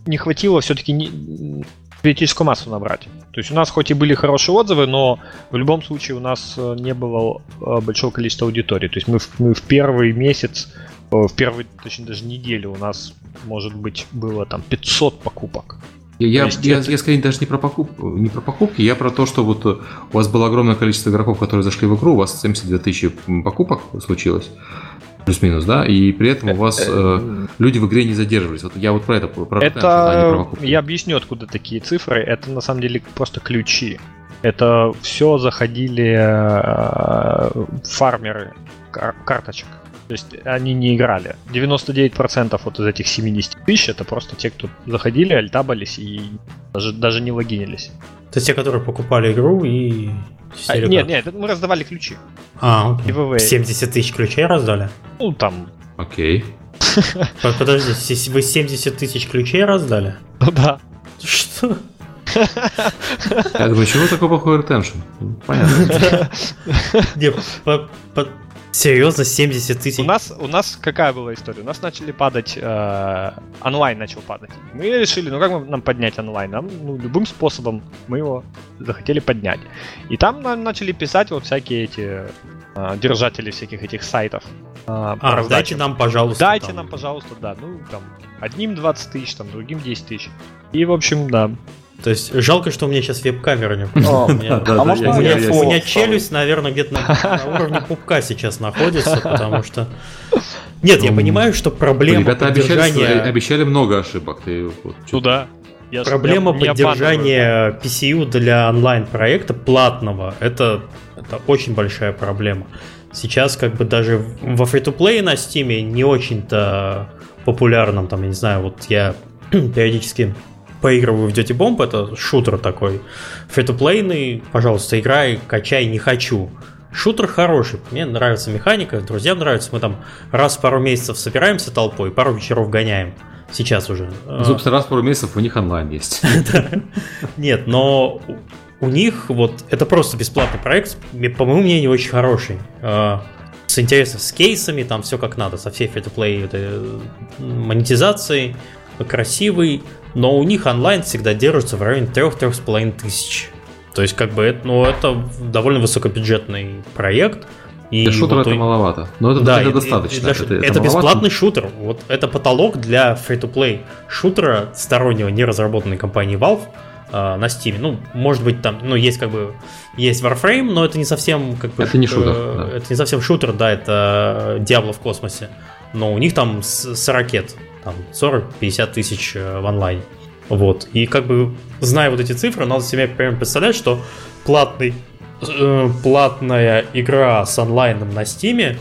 не хватило все-таки не, критическую массу набрать. То есть у нас хоть и были хорошие отзывы, но в любом случае у нас э, не было э, большого количества аудитории. То есть мы в, мы в первый месяц, э, в первый, точнее даже неделю у нас, может быть, было там 500 покупок. Я, есть, я, это... я скорее даже не про, покуп, не про покупки, я про то, что вот у вас было огромное количество игроков, которые зашли в игру, у вас 72 тысячи покупок случилось плюс-минус, да, и при этом у вас э, э, люди в игре не задерживались. Вот я вот про это про это а я объясню, откуда такие цифры. Это на самом деле просто ключи. Это все заходили э, фармеры кар- карточек. То есть они не играли. 99% вот из этих 70 тысяч это просто те, кто заходили, альтабались и даже, даже не логинились. Это те, которые покупали игру и а, нет, нет, мы раздавали ключи. А, окей. Giveaway. 70 тысяч ключей раздали? Ну, там... Окей. (laughs) Подожди, вы 70 тысяч ключей раздали? Ну да. Что? Я думаю, чего такой плохой ретеншн? Понятно. (laughs) Серьезно, 70 тысяч? У нас, у нас какая была история? У нас начали падать, э, онлайн начал падать. Мы решили, ну как мы, нам поднять онлайн? Нам, ну, любым способом мы его захотели поднять. И там нам начали писать вот всякие эти э, держатели всяких этих сайтов. Э, а, дайте нам, пожалуйста. Дайте там. нам, пожалуйста, да. Ну, там, одним 20 тысяч, там, другим 10 тысяч. И, в общем, да. То есть жалко, что у меня сейчас веб-камера не у меня челюсть, наверное, где-то на уровне пупка сейчас находится, потому что... Нет, я понимаю, что проблема Ребята поддержания... обещали много ошибок. Ну да. Проблема поддержания PCU для онлайн-проекта платного это, это очень большая проблема. Сейчас как бы даже во фри-то-плей на Steam не очень-то популярном, там, я не знаю, вот я (clears throat) периодически поигрываю в Dirty Bomb, это шутер такой. Фри-то-плейный, пожалуйста, играй, качай, не хочу. Шутер хороший, мне нравится механика, друзьям нравится, мы там раз в пару месяцев собираемся толпой, пару вечеров гоняем. Сейчас уже. Ну, собственно, раз в пару месяцев у них онлайн есть. (laughs) Нет, но у них вот это просто бесплатный проект, по моему мнению, очень хороший. А, с интересом, с кейсами, там все как надо, со всей фри-то-плей монетизацией, красивый, но у них онлайн всегда держится в районе 3-3,5 тысяч. То есть, как бы, это, ну, это довольно высокобюджетный проект. И для шутера вот, это маловато. Но это, да, это достаточно. Для, это, это, это бесплатный шутер. Вот это потолок для free-to-play шутера стороннего, не разработанной компанией Valve э, на Steam. Ну, может быть, там, ну, есть как бы есть Warframe, но это не совсем как бы. Это не шутер. Э, да. Это не совсем шутер, да, это Диабло в космосе. Но у них там с, с ракет там 40-50 тысяч э, в онлайн. Вот. И как бы, зная вот эти цифры, надо себе прямо представлять, что платный, э, платная игра с онлайном на Стиме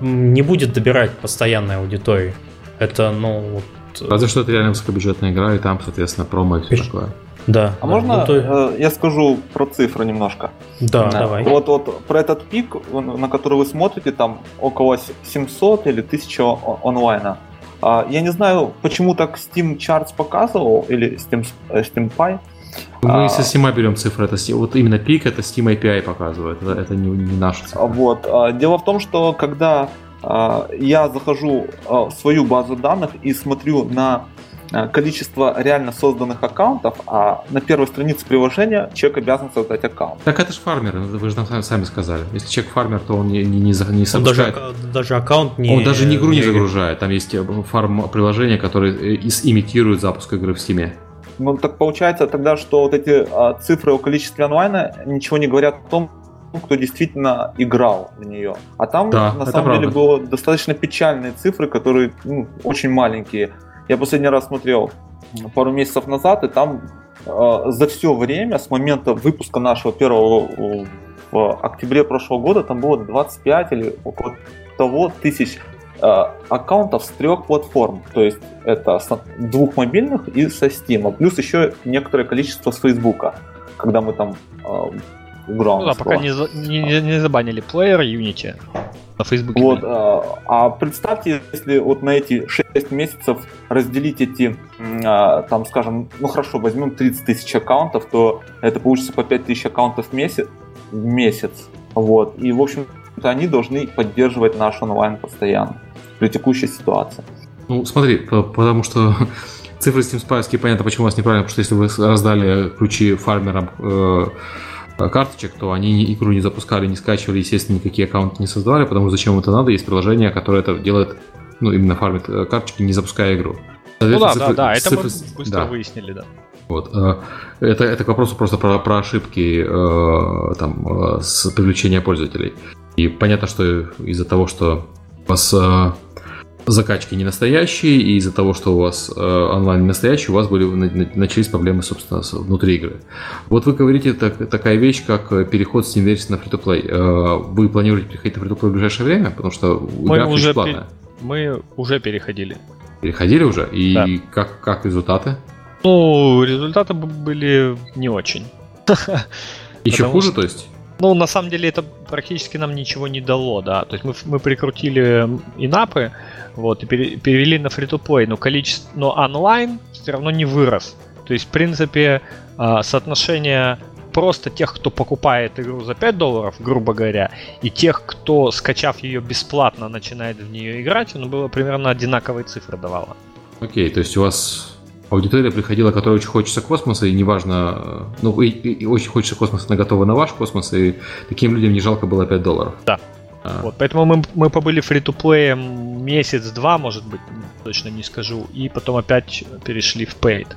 не будет добирать постоянной аудитории. Это, ну, вот... Разве что это реально высокобюджетная игра, и там, соответственно, промо и все такое. Да. А да, можно ну, то... э, я скажу про цифры немножко? Да, да, давай. Вот, вот про этот пик, на который вы смотрите, там около 700 или 1000 онлайна. А, я не знаю, почему так Steam Charts показывал, или Steam, э, Steam Pie. Мы а, со Steam берем цифры, это вот именно пик, это Steam API показывает, это, это не, не наша цифра. Вот. А, дело в том, что когда я захожу в свою базу данных и смотрю на количество реально созданных аккаунтов, а на первой странице приложения человек обязан создать аккаунт. Так это же фармер, вы же нам сами сказали. Если человек фармер, то он не, не, не, не запускает. Он даже, даже аккаунт не... Он даже игру не, не загружает. Там есть э, фарм приложения, которые э, имитируют запуск игры в Steam. Ну, так получается тогда, что вот эти а, цифры о количестве онлайна ничего не говорят о том, кто действительно играл в нее. А там, да, на самом правда. деле, было достаточно печальные цифры, которые ну, очень маленькие. Я последний раз смотрел пару месяцев назад, и там э, за все время, с момента выпуска нашего первого в октябре прошлого года, там было 25 или около того тысяч э, аккаунтов с трех платформ. То есть это с двух мобильных и со Steam. Плюс еще некоторое количество с Фейсбука, когда мы там э, играем. Ну да, пока не, не, не забанили плеер Unity на Фейсбуке. Вот, а, а представьте, если вот на эти 6 месяцев разделить эти, а, там, скажем, ну хорошо, возьмем 30 тысяч аккаунтов, то это получится по 5 тысяч аккаунтов в месяц. В месяц. Вот. И, в общем-то, они должны поддерживать наш онлайн постоянно при текущей ситуации. Ну, смотри, потому что (laughs) цифры Steam Spy, понятно, почему у вас неправильно, потому что если вы раздали ключи фармерам Э, карточек, то они игру не запускали, не скачивали, естественно, никакие аккаунты не создавали, потому что зачем это надо, есть приложение, которое это делает, ну, именно фармит э, карточки, не запуская игру. Ну да, цифры, да, да, это цифры, мы быстро да. выяснили, да. Вот. Э, это, это к вопросу просто про, про ошибки там, с привлечения пользователей. И понятно, что из-за того, что у вас закачки не настоящие, и из-за того, что у вас э, онлайн не настоящий, у вас были, начались проблемы, собственно, внутри игры. Вот вы говорите так, такая вещь, как переход с Steam на free-to-play. Э, вы планируете переходить на free-to-play в ближайшее время? Потому что мы игра уже платная. Пер... Мы уже переходили. Переходили уже? И да. как, как результаты? Ну, результаты были не очень. (laughs) Еще хуже, то есть? Ну, на самом деле, это практически нам ничего не дало, да. То есть мы, мы прикрутили инапы, вот, и перевели на free-to-play, но количество, но онлайн все равно не вырос. То есть, в принципе, а, соотношение просто тех, кто покупает игру за 5 долларов, грубо говоря, и тех, кто, скачав ее бесплатно, начинает в нее играть, оно было примерно одинаковые цифры давало. Окей, то есть у вас аудитория приходила, которая очень хочется космоса, и неважно, ну, и, и очень хочется космоса, она готова на ваш космос, и таким людям не жалко было 5 долларов. Да. А. Вот, поэтому мы, мы побыли фри-то-плеем месяц-два, может быть, точно не скажу, и потом опять перешли в paid.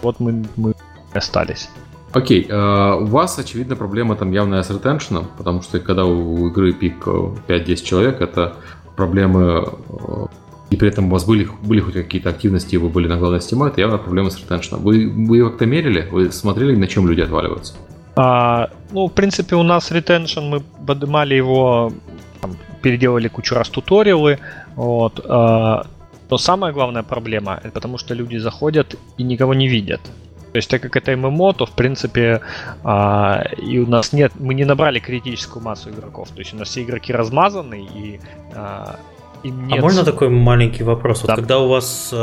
Вот мы, мы остались. Окей, uh, у вас, очевидно, проблема там явная с ретеншеном, потому что когда у игры пик 5-10 человек, это проблемы э, и при этом у вас были, были хоть какие-то активности, вы были на главной стиме, это явно проблема с ретеншеном. Вы, вы как-то мерили? Вы смотрели, на чем люди отваливаются? А, ну, в принципе, у нас ретеншн, мы поднимали его, там, переделали кучу раз туториалы, вот, а, но самая главная проблема, это потому что люди заходят и никого не видят. То есть, так как это ММО, то в принципе а, и у нас нет, мы не набрали критическую массу игроков. То есть у нас все игроки размазаны и а, им а нет... А можно такой маленький вопрос? Да. Вот когда у вас э,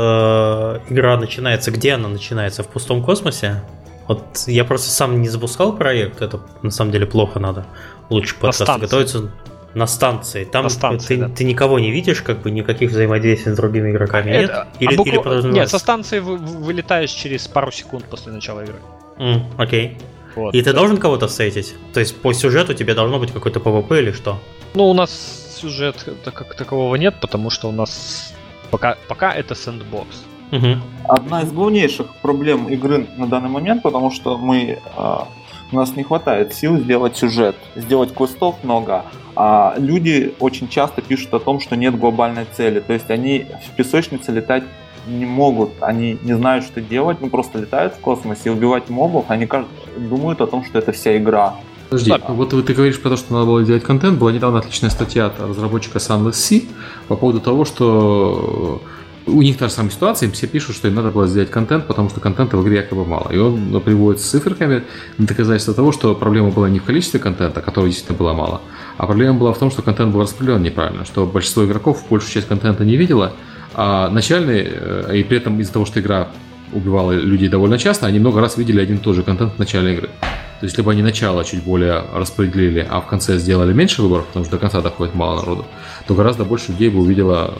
игра начинается, где она начинается? В пустом космосе? Вот я просто сам не запускал проект, это на самом деле плохо надо. Лучше подкаст готовиться на станции. Там на станции, ты, да. ты никого не видишь, как бы никаких взаимодействий с другими игроками это, нет? А или, а букв... или Нет, со станции вы, вылетаешь через пару секунд после начала игры. Mm, окей. Вот. И ты должен кого-то встретить? То есть по сюжету тебе должно быть какой-то PvP или что? Ну, у нас сюжет как такового нет, потому что у нас пока, пока это сэндбокс. Угу. Одна из главнейших проблем игры на данный момент, потому что мы а, у нас не хватает сил сделать сюжет, сделать квестов много, а люди очень часто пишут о том, что нет глобальной цели. То есть они в песочнице летать не могут, они не знают, что делать, ну просто летают в космосе и убивать мобов, они думают о том, что это вся игра. Подожди, да. вот ты говоришь про то, что надо было делать контент. Была недавно отличная статья от разработчика Sunless Sea по поводу того, что у них та же самая ситуация, им все пишут, что им надо было сделать контент, потому что контента в игре якобы мало. И он приводит с циферками доказательство того, что проблема была не в количестве контента, которого действительно было мало, а проблема была в том, что контент был распределен неправильно, что большинство игроков большую часть контента не видела, а начальный, э, и при этом из-за того, что игра убивала людей довольно часто, они много раз видели один и тот же контент в начале игры. То есть, либо они начало чуть более распределили, а в конце сделали меньше выборов, потому что до конца доходит мало народу, то гораздо больше людей бы увидела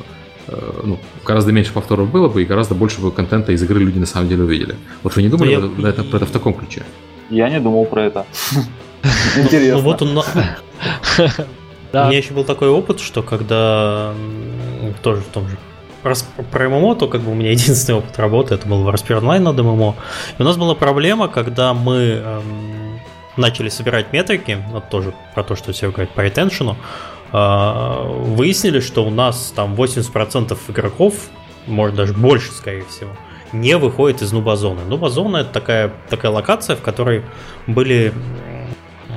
Э, ну, гораздо меньше повторов было бы, и гораздо больше бы контента из игры люди на самом деле увидели. Вот вы не думали я... это, про это в таком ключе? Я не думал про это. (laughs) Интересно. Ну вот он... (laughs) У меня еще был такой опыт, что когда тоже в том же про ММО, то как бы у меня (laughs) единственный опыт работы, это был Warsphere Online над ММО. И у нас была проблема, когда мы эм, начали собирать метрики, вот тоже про то, что все говорят по ретеншену, а, выяснили, что у нас там 80% игроков, может даже больше, скорее всего, не выходит из нубазоны. Нубазона это такая, такая локация, в которой были...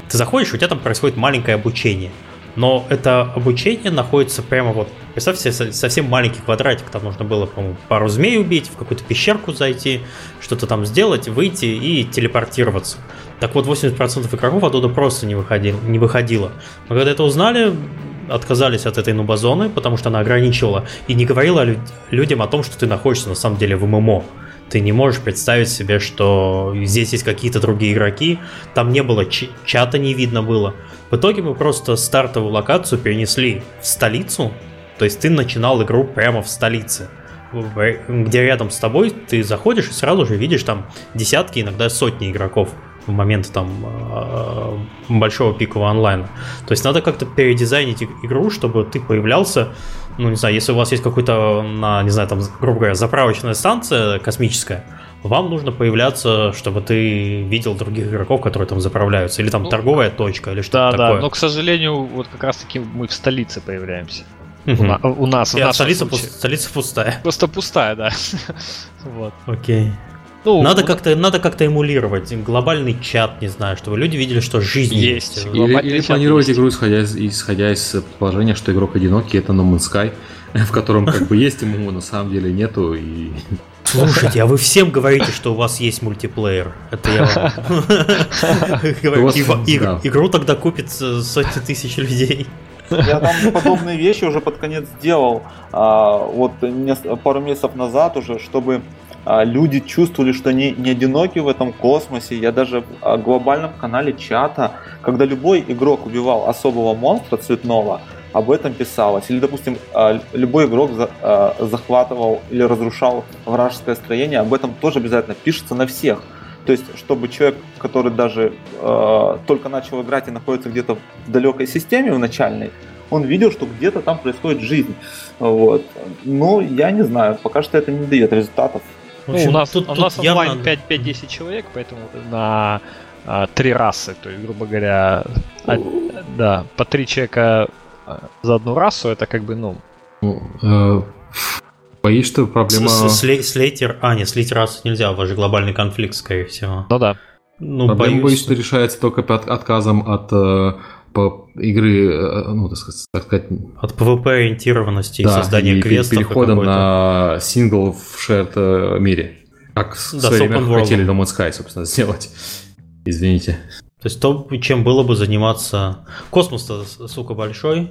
Ты заходишь, у тебя там происходит маленькое обучение. Но это обучение находится прямо вот... Представьте себе совсем маленький квадратик. Там нужно было, по-моему, пару змей убить, в какую-то пещерку зайти, что-то там сделать, выйти и телепортироваться. Так вот, 80% игроков оттуда просто не, выходили, не выходило. Мы когда это узнали, отказались от этой нубазоны, потому что она ограничивала и не говорила людям о том, что ты находишься на самом деле в ММО. Ты не можешь представить себе, что здесь есть какие-то другие игроки, там не было чата, не видно было. В итоге мы просто стартовую локацию перенесли в столицу, то есть ты начинал игру прямо в столице где рядом с тобой ты заходишь и сразу же видишь там десятки, иногда сотни игроков в момент там э, большого пикового онлайна. То есть надо как-то передизайнить игру, чтобы ты появлялся, ну не знаю, если у вас есть какой-то, не знаю, там, грубо говоря, заправочная станция космическая, вам нужно появляться, чтобы ты видел других игроков, которые там заправляются, или там ну, торговая точка, или что-то да, такое. Да, но, к сожалению, вот как раз-таки мы в столице появляемся. Угу. У, на, у нас, у нас столица, пу- столица пустая. Просто пустая, да. (laughs) вот. Окей. Ну, надо, вот... как-то, надо как-то эмулировать глобальный чат, не знаю, чтобы люди видели, что жизнь есть. есть. Или, или планировать есть. игру, исходя из, исходя из предположения, что игрок одинокий, это No Man's Sky, (laughs) в котором как бы есть ему, на самом деле нету. И... (laughs) Слушайте, а вы всем говорите, что у вас есть мультиплеер. Это я вам (laughs) Игру тогда купит сотни тысяч людей. Я там подобные вещи уже под конец сделал. А, вот пару месяцев назад уже, чтобы люди чувствовали, что они не одиноки в этом космосе. Я даже в глобальном канале чата, когда любой игрок убивал особого монстра цветного, об этом писалось. Или, допустим, а, любой игрок а, захватывал или разрушал вражеское строение, об этом тоже обязательно пишется на всех. То есть, чтобы человек, который даже э, только начал играть и находится где-то в далекой системе в начальной, он видел, что где-то там происходит жизнь. Вот. Но я не знаю, пока что это не дает результатов. Ну, общем, у нас, тут, у нас тут онлайн явно... 5-10 человек, поэтому на а, три расы, то есть, грубо говоря, а, да, по три человека а, за одну расу, это как бы, ну... ну э, боюсь, что проблема... Слейтер... А, нет, слейтер расы нельзя, у вас же глобальный конфликт, скорее всего. Ну да. Ну, проблема, боюсь, боюсь что решается только от, отказом от э, по игры, э, ну, так сказать... От PvP-ориентированности да, и создания и квестов. переходом на сингл в shared э, мире. Как в да, свое время хотели No Man's Sky, собственно, сделать. Извините. То есть то, чем было бы заниматься... Космос-то, сука, большой.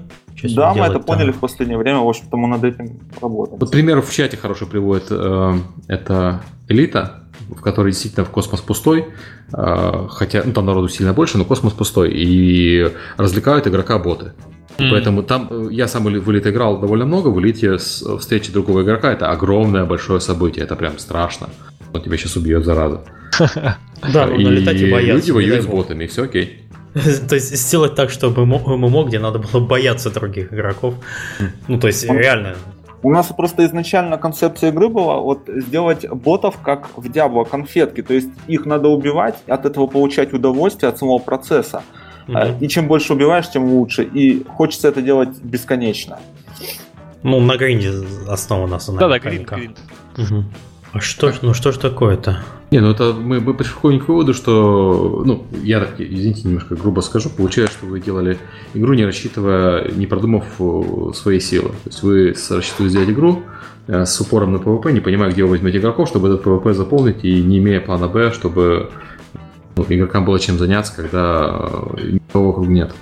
да, мы это там? поняли в последнее время, в общем-то мы над этим работаем. Вот пример в чате хороший приводит. Э, это Элита, в которой действительно в космос пустой, а, хотя ну, там народу сильно больше, но космос пустой, и развлекают игрока боты. Mm. Поэтому там э, я сам в Elite играл довольно много, в Elite встречи другого игрока это огромное большое событие, это прям страшно. Он тебя сейчас убьет, зараза. (laughs) Да, ну, налетать и бояться. люди воюют с ботами, и все окей. (laughs) То есть сделать так, чтобы ММО, где надо было бояться других игроков. Ну, то есть реально. У нас просто изначально концепция игры была вот сделать ботов как в Diablo конфетки, то есть их надо убивать, от этого получать удовольствие от самого процесса. Мгм. И чем больше убиваешь, тем лучше. И хочется это делать бесконечно. Ну, на гринде основана основная Да-да, гринд, гринд. Мгм. А что, ж- ну что ж такое-то? Не, ну это мы, мы приходим к выводу, что, ну, я так, извините, немножко грубо скажу, получается, что вы делали игру, не рассчитывая, не продумав э, свои силы. То есть вы рассчитывали сделать игру э, с упором на PvP, не понимая, где вы возьмете игроков, чтобы этот PvP заполнить, и не имея плана Б, чтобы ну, игрокам было чем заняться, когда э, никого вокруг нет.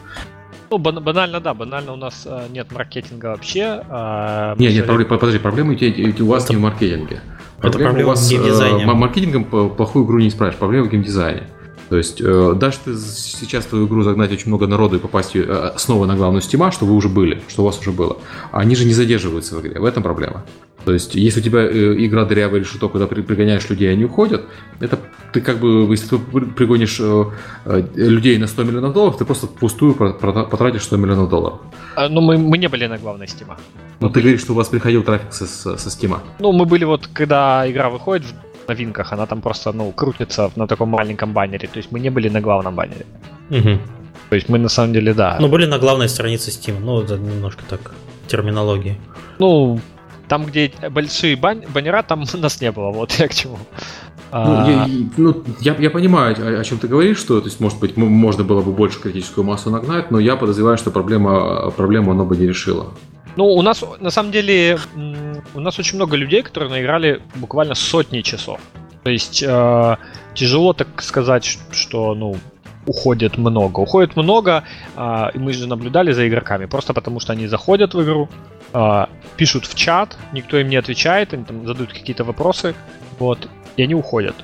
Ну, бан- банально, да, банально у нас нет маркетинга вообще. а, Нет, нет, подожди, проблема у, тебя- у вас Это- не в маркетинге. Это проблема у вас в геймдизайне. э, м- маркетингом плохую игру не исправишь, проблема в геймдизайне. То есть, э, даже ты сейчас твою игру загнать очень много народу и попасть э, снова на главную стима, что вы уже были, что у вас уже было. Они же не задерживаются в игре, в этом проблема. То есть, если у тебя э, игра дырявая или что, когда при- пригоняешь людей, они уходят, это ты как бы, если ты при- пригонишь э, э, людей на 100 миллионов долларов, ты просто впустую про- потратишь 100 миллионов долларов. А, Ну, мы, мы не были на главной стима. Но ты говоришь, что у вас приходил трафик со, со, стима. Ну, мы были вот, когда игра выходит новинках, она там просто, ну, крутится на таком маленьком баннере. То есть мы не были на главном баннере. Мгм. То есть мы на самом деле, да. Ну, были на главной странице Steam. Ну, это немножко так, терминологии. Ну, там, где большие бан- баннера, там (laughs) нас не было, вот я к чему. Ну, А, я, ну, я, я понимаю, о, о чем ты говоришь, что, то есть, может быть, можно было бы больше критическую массу нагнать, но я подозреваю, что проблема, проблему оно бы не решило. Ну, у нас, на самом деле, у нас очень много людей, которые наиграли буквально сотни часов. То есть э, тяжело так сказать, что, ну, уходит много. Уходит много, а, и мы же наблюдали за игроками, просто потому что они заходят в игру, а, пишут в чат, никто им не отвечает, они там задают какие-то вопросы, вот, и они уходят.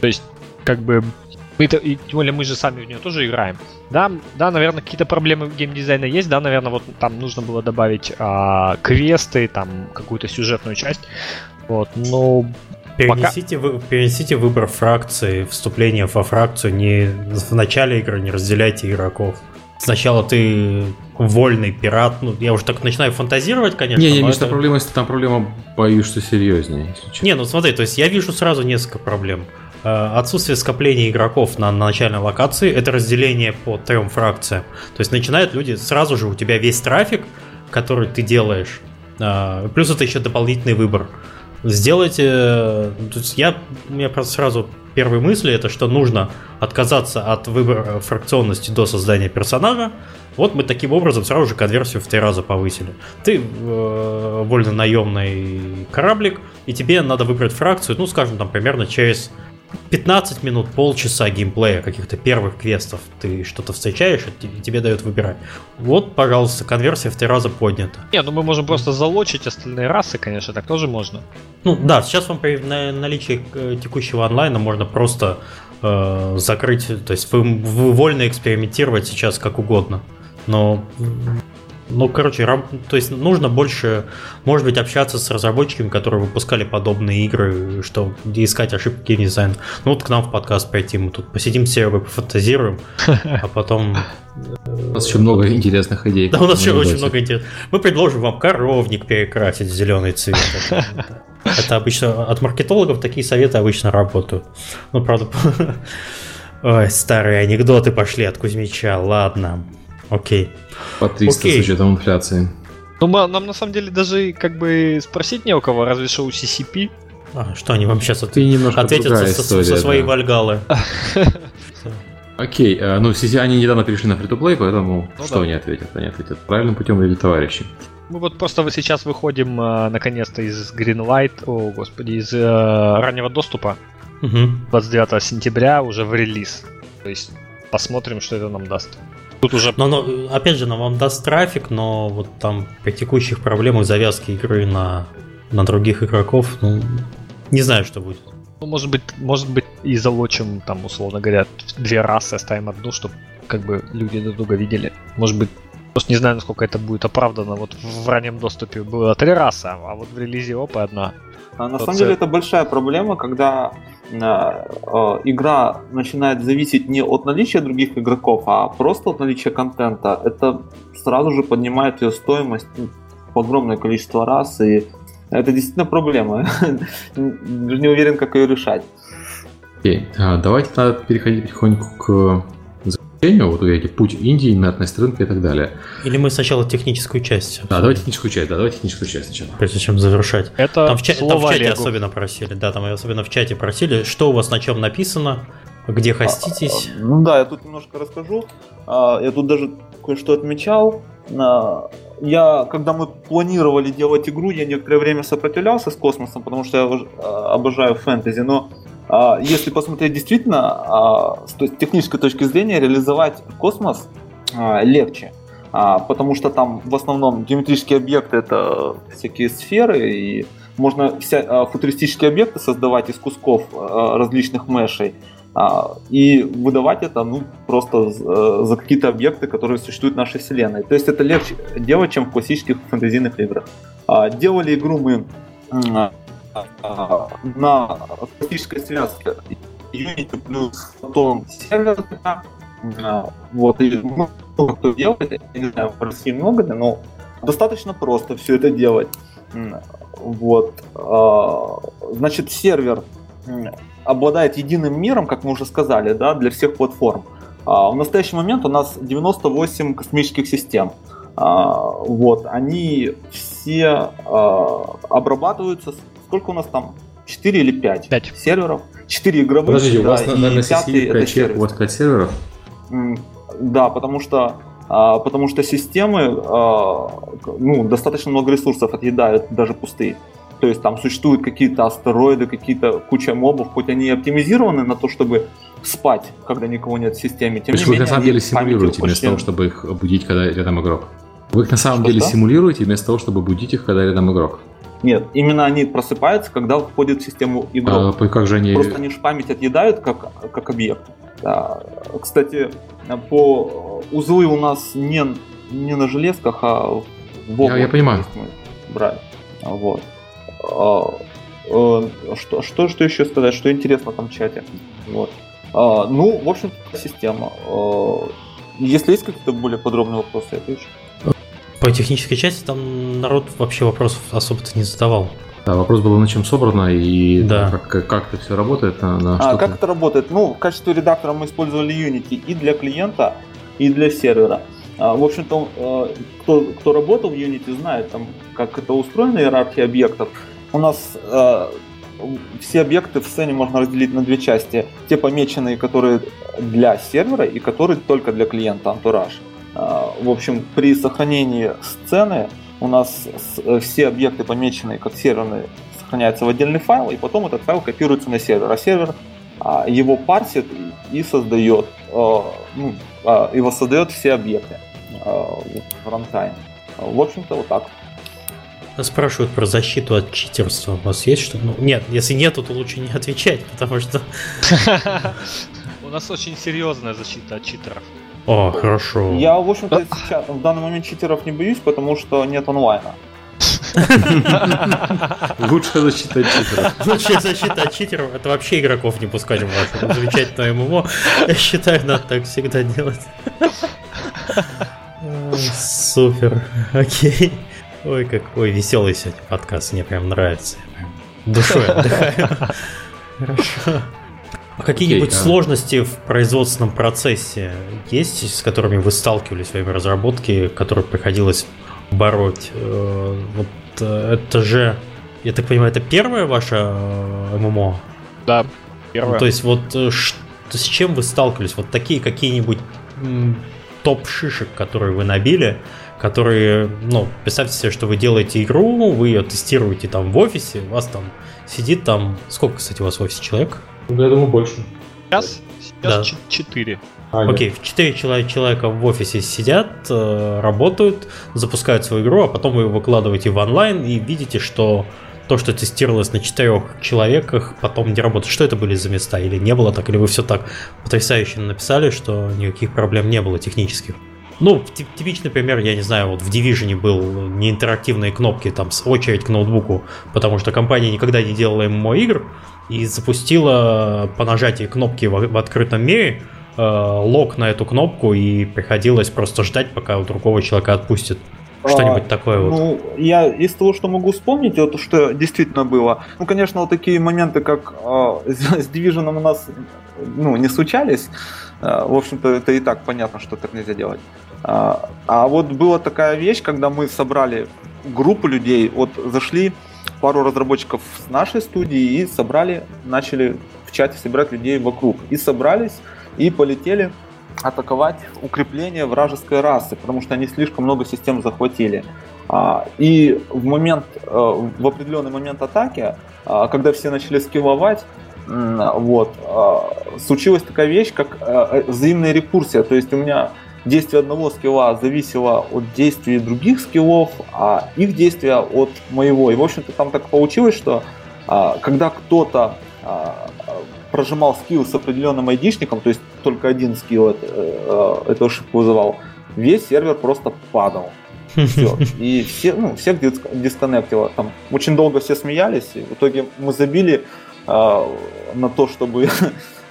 То есть, как бы, мы и тем более мы же сами в нее тоже играем. Да, да, наверное, какие-то проблемы геймдизайна есть, да, наверное, вот там нужно было добавить а, квесты, там какую-то сюжетную часть, вот, но Перенесите, вы- перенесите выбор фракции, вступление во фракцию не в начале игры, не разделяйте игроков. Сначала ты вольный пират, ну, я уже так начинаю фантазировать, конечно. Не, не, но Миш, это- там проблема, там проблема, боюсь, что серьезнее. если. Не, ну смотри, то есть я вижу сразу несколько проблем. Э, Отсутствие скопления игроков на, на начальной локации, это разделение по трем фракциям. То есть начинают люди, сразу же у тебя весь трафик, который ты делаешь, э, плюс это еще дополнительный выбор. Сделайте, э, то есть я, у меня просто сразу первые мысли, это что нужно отказаться от выбора фракционности до создания персонажа. Вот мы таким образом сразу же конверсию в три раза повысили. Ты э, вольно наемный кораблик, и тебе надо выбрать фракцию, ну, скажем, там, примерно через 15 минут, полчаса геймплея, каких-то первых квестов. Ты что-то встречаешь, и те- тебе дают выбирать. Вот, пожалуйста, конверсия в три раза поднята. не, ну мы можем просто залочить остальные расы, конечно, так тоже можно. Ну да, сейчас вам при на- наличии э, текущего онлайна можно просто э, закрыть, то есть вы, вы вольно экспериментировать сейчас как угодно. Но, ну, короче, раб- то есть нужно больше, может быть, общаться с разработчиками, которые выпускали подобные игры, что искать ошибки геймдизайна. Ну вот к нам в подкаст пройти, мы тут посидим с Серегой, пофантазируем, (laughs) а потом У нас еще много интересных идей. да, у нас еще очень много интересного. Мы предложим вам коровник перекрасить в зеленый цвет. Это, это обычно от маркетологов такие советы обычно работают. Ну, правда, (laughs) ой, старые анекдоты пошли от Кузьмича. Ладно, окей. По 300 Окей. с учетом инфляции. Ну, мы- нам на самом деле даже как бы спросить не у кого, разве что у CCP. А, что они вам сейчас немножко ответят со, история. со своей да. вальгалы? (laughs) Окей, э, ну сети- они недавно перешли на фри-то-плей, поэтому Ну что да. они ответят? Они ответят правильным путем или товарищи. Мы вот просто сейчас выходим э, наконец-то из Greenlight, о господи, из э, раннего доступа Мгм. 29 сентября уже в релиз. То есть посмотрим, что это нам даст. Тут уже Но, но, опять же, нам вам даст трафик, но вот там при текущих проблемах завязки игры на, на других игроков, ну, не знаю, что будет. Ну, может быть, может быть, и залочим, там, условно говоря, две расы, оставим одну, чтобы как бы люди друг друга видели. Может быть, просто не знаю, насколько это будет оправдано. Вот в раннем доступе было три расы, а вот в релизе опа одна. А на самом деле это большая проблема, когда игра начинает зависеть не от наличия других игроков, а просто от наличия контента. Это сразу же поднимает ее стоимость в огромное количество раз, и это действительно проблема. (laughs) Не уверен, как ее решать. Окей, а, давайте тогда переходить потихоньку к заключению, вот эти путь Индии, инертность рынка и так далее. Или мы сначала техническую часть? Да, давайте техническую часть, да, давайте техническую часть сначала. Прежде чем завершать. Это там в, ча- там в чате Олегу. особенно просили, да, там особенно в чате просили, что у вас на чем написано, где хоститесь. А, Ну да, я тут немножко расскажу. А, Я тут даже кое-что отмечал. А, Я, когда мы планировали делать игру, я некоторое время сопротивлялся с космосом, потому что я а, обожаю фэнтези, но а, если посмотреть действительно, а, с технической точки зрения, реализовать космос а, легче. А, Потому что там в основном геометрические объекты это всякие сферы, и можно вся, а, футуристические объекты создавать из кусков а, различных мешей. А, и выдавать это ну, просто э, за какие-то объекты, которые существуют в нашей вселенной. То есть это легче делать, чем в классических фэнтезийных играх. А, Делали игру мы а, на классической связке Unity плюс Photon сервер. А, Вот, и ну, много кто делает, я не знаю, в России много, да, но достаточно просто все это делать. Вот. а, Значит, сервер обладает единым миром, как мы уже сказали, да, для всех платформ. А, В настоящий момент у нас 98 космических систем. А, Вот, они все а, обрабатываются. Сколько у нас там? 4 или 5? Пять. серверов. 4 игровых. Подождите, у да, вас, и наверное, пятый сидит это 5 человек, сервис. у вас 5 серверов? Да, потому что а, потому что системы, а, ну, достаточно много ресурсов отъедают, даже пустые. То есть там существуют какие-то астероиды, какие-то куча мобов, хоть они и оптимизированы на то, чтобы спать, когда никого нет в системе. Тем То есть не вы их на самом деле симулируете вместо того, чтобы их будить, когда рядом игрок? Вы их на самом Что, деле что? симулируете вместо того, чтобы будить их, когда рядом игрок? Нет, именно они просыпаются, когда входит в систему А, игрок. по- как же они... Просто они же память отъедают как, как объект. Да. Кстати, по узлы у нас не, не на железках, а в облаке, я понимаю. брали. Вот. А, э, Что, что, что еще сказать, что интересно там в чате? Вот. А, Ну, в общем, система. А, Если есть какие-то более подробные вопросы, я отвечу. По технической части там народ вообще вопросов особо-то не задавал. Да, вопрос был, на чем собрано и Да. как, как, как это все работает, на, на А, как это работает? Ну, в качестве редактора мы использовали Unity и для клиента, и для сервера. А, В общем-то, э, кто, кто работал в Unity, знает, там, как это устроена иерархия объектов. У нас э, все объекты в сцене можно разделить на две части. Те помеченные, которые для сервера, и которые только для клиента, антураж. В общем, при сохранении сцены у нас э, все объекты, помеченные как серверные, сохраняются в отдельный файл, и потом этот файл копируется на сервер. А сервер а, его парсит и создает, э, ну, а, и воссоздает все объекты э, в рантайме. В общем-то, вот так. Спрашивают про защиту от читерства. У вас есть что? Ну, нет, если нету, то лучше не отвечать, потому что... (laughs) У нас очень серьезная защита от читеров. О, хорошо. Я, в общем-то, сейчас в данный момент читеров не боюсь, потому что нет онлайна. (laughs) Лучшая защита от читеров. Лучшая защита от читеров это вообще игроков не пускать в ваше замечательное ММО. Я считаю, надо так всегда делать. Супер. Окей. Ой, какой веселый сегодня подкаст. Мне прям нравится. Я прям Душой отдыхаю. Хорошо. А Какие-нибудь Окей, а- сложности в производственном процессе есть, с которыми вы сталкивались в своей разработке, которые приходилось бороть? Э, Вот э, это же, я так понимаю, это первое ваше э, ММО? Да, Ну, первое. то есть вот с чем вы сталкивались? Вот такие какие-нибудь топ шишек, которые вы набили, которые, ну, представьте себе, что вы делаете игру, вы ее тестируете там в офисе, у вас там сидит там, сколько, кстати, у вас в офисе человек? Ну, я думаю, больше. Сейчас, Да. сейчас 4. А. Окей, в 4 человека, человека в офисе сидят, э, работают, запускают свою игру, а потом вы ее выкладываете в онлайн и видите, что то, что тестировалось на четырех человеках, потом не работает. Что это были за места? Или не было так? Или вы все так потрясающе написали, что никаких проблем не было технических? Ну, типичный пример, я не знаю, вот в Division был неинтерактивные кнопки, там, с очередь к ноутбуку, потому что компания никогда не делала ММО игр и запустила по нажатии кнопки в, в открытом мире э, лог на эту кнопку, и приходилось просто ждать, пока у другого человека отпустит. Что-нибудь а, такое вот. Ну, я из того, что могу вспомнить, вот что действительно было. Ну, конечно, вот такие моменты, как э, с Division у нас ну, не случались. Э, в общем-то, это и так понятно, что так нельзя делать. А, а вот была такая вещь, когда мы собрали группу людей, вот зашли пару разработчиков с нашей студии и собрали, начали в чате собирать людей вокруг. И собрались, и полетели атаковать укрепление вражеской расы, потому что они слишком много систем захватили. А, и в момент, э, в определенный момент атаки, а, когда все начали скилловать, вот, а, случилась такая вещь, как взаимная рекурсия. То есть у меня действие одного скилла зависело от действий других скиллов, а их действия от моего. И, в общем-то, там так получилось, что а, когда кто-то а, прожимал скилл с определенным айдишником, то есть только один скилл это, э, эту ошибку вызывал, весь сервер просто падал. Все. И все, ну, всех дисконнектило. Там очень долго все смеялись, и в итоге мы забили э, на то, чтобы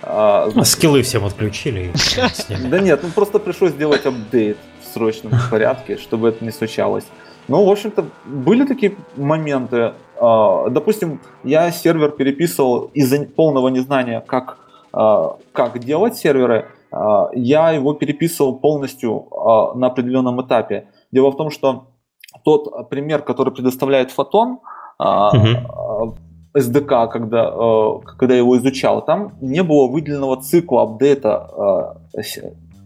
А, а скиллы всем отключили. Да нет, ну просто пришлось сделать апдейт в срочном порядке, чтобы это не случалось. Ну, в общем-то, были такие моменты. А, допустим, я сервер переписывал из-за полного незнания, как, а, как делать серверы. Я его переписывал полностью на определенном этапе. Дело в том, что тот пример, который предоставляет Фотон, угу. SDK, когда, э, когда я его изучал, там не было выделенного цикла апдейта э,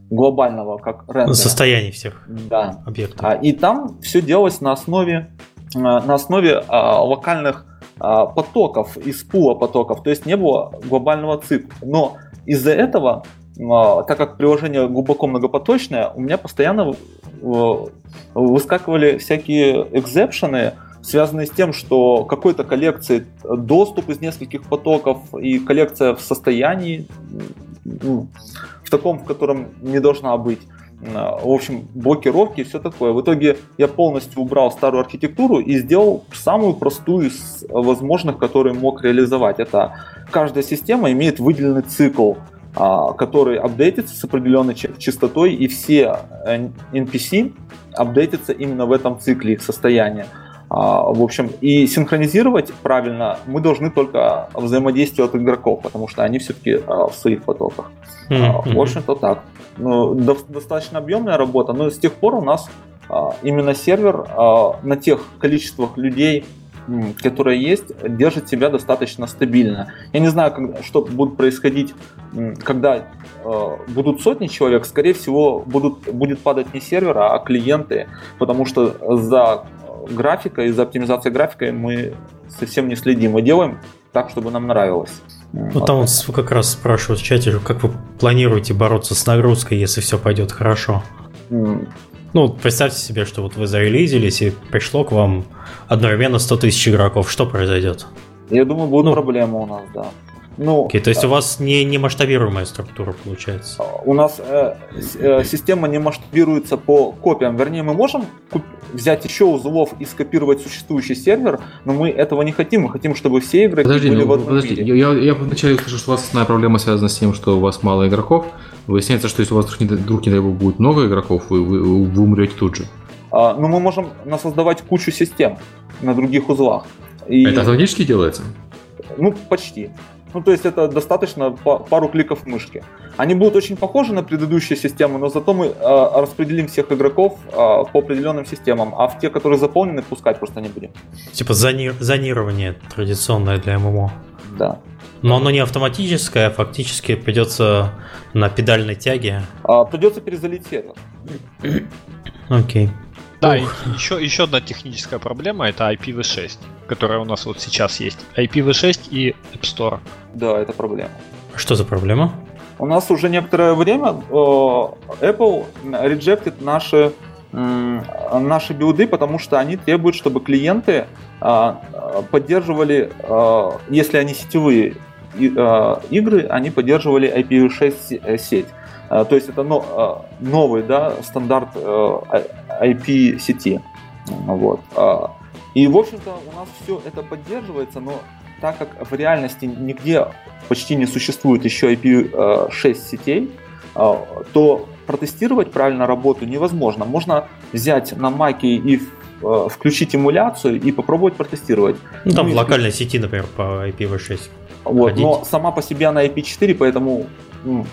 глобального, как рендера. Состояние всех да. объектов. А, и там все делалось на основе, э, на основе локальных потоков, из пула потоков, то есть не было глобального цикла. Но из-за этого, так как приложение глубоко многопоточное, у меня постоянно выскакивали всякие экзепшены, связанные с тем, что какой-то коллекции доступ из нескольких потоков и коллекция в состоянии, ну, в таком, в котором не должна быть. В общем, блокировки и все такое. В итоге я полностью убрал старую архитектуру и сделал самую простую из возможных, которую мог реализовать. Это каждая система имеет выделенный цикл, а, который апдейтится с определенной частотой, и все NPC апдейтятся именно в этом цикле их состояния. А, в общем, и синхронизировать правильно мы должны только взаимодействие от игроков, потому что они все-таки а, в своих потоках. Mm-hmm. В общем-то так. Ну, достаточно объемная работа, но с тех пор у нас именно сервер на тех количествах людей, которые есть, держит себя достаточно стабильно. Я не знаю, что будет происходить, когда будут сотни человек. Скорее всего, будут, будет падать не сервер, а клиенты, потому что за графика, из-за оптимизации графика мы совсем не следим. Мы делаем так, чтобы нам нравилось. Ну, там вот как раз спрашивают в чате, как вы планируете бороться с нагрузкой, если все пойдет хорошо? Mm. Ну, представьте себе, что вот вы зарелизились, и пришло к вам одновременно 100 тысяч игроков. Что произойдет? Я думаю, будут ну, проблемы у нас, да. Ну, okay, то есть у вас не, не масштабируемая структура получается? У нас э, э, система не масштабируется по копиям. Вернее, мы можем взять еще узлов и скопировать существующий сервер, но мы этого не хотим. Мы хотим, чтобы все игроки подожди, были ну, в одном подожди. мире. Я, я вначале скажу, что у вас основная проблема связана с тем, что у вас мало игроков. Выясняется, что если у вас вдруг, не, вдруг не дай бог, будет много игроков, вы, вы, вы умрете тут же. А, но мы можем создавать кучу систем на других узлах. И... Это автоматически делается? Ну, почти. Ну, то есть это достаточно пару кликов мышки. Они будут очень похожи на предыдущие системы, но зато мы э, распределим всех игроков э, по определенным системам, а в те, которые заполнены, пускать просто не будем. Типа зони- зонирование традиционное для ММО. Да. Но оно не автоматическое, а фактически придется на педальной тяге. А, придется перезалить сервер. Окей. Okay. Да, и еще, еще одна техническая проблема это IPv6, которая у нас вот сейчас есть. IPv6 и App Store. Да, это проблема. Что за проблема? У нас уже некоторое время э, Apple реджектит наши наши билды, потому что они требуют, чтобы клиенты э, поддерживали, э, если они сетевые игры, они поддерживали IPv6 сеть. То есть это новый да, стандарт IP сети. Вот. И, в общем-то, у нас все это поддерживается, но так как в реальности нигде почти не существует еще IP6 сетей, то протестировать правильно работу невозможно. Можно взять на маке и э, включить эмуляцию и попробовать протестировать. Ну, там ну, в локальной сети, например, по IPv6. Вот, но сама по себе она IP4, поэтому ну,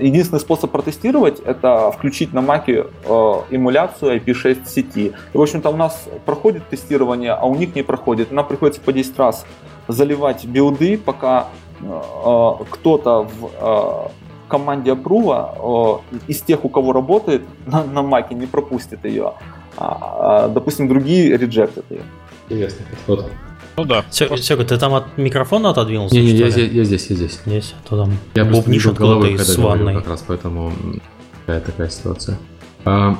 единственный способ протестировать это включить на маке э, эмуляцию IP6 сети. И, в общем-то, у нас проходит тестирование, а у них не проходит. Нам приходится по 10 раз заливать билды, пока э, кто-то в команде апрува из тех, у кого работает на, на маке, не пропустит ее. А, а, допустим, другие реджектят ее. Интересный подход. Ну да. Сёга, ты там от микрофона отодвинулся? Не, не, я, я, я здесь, я здесь. Здесь, а то там я бубнишь откуда-то из ванной. Как раз поэтому такая такая ситуация. А,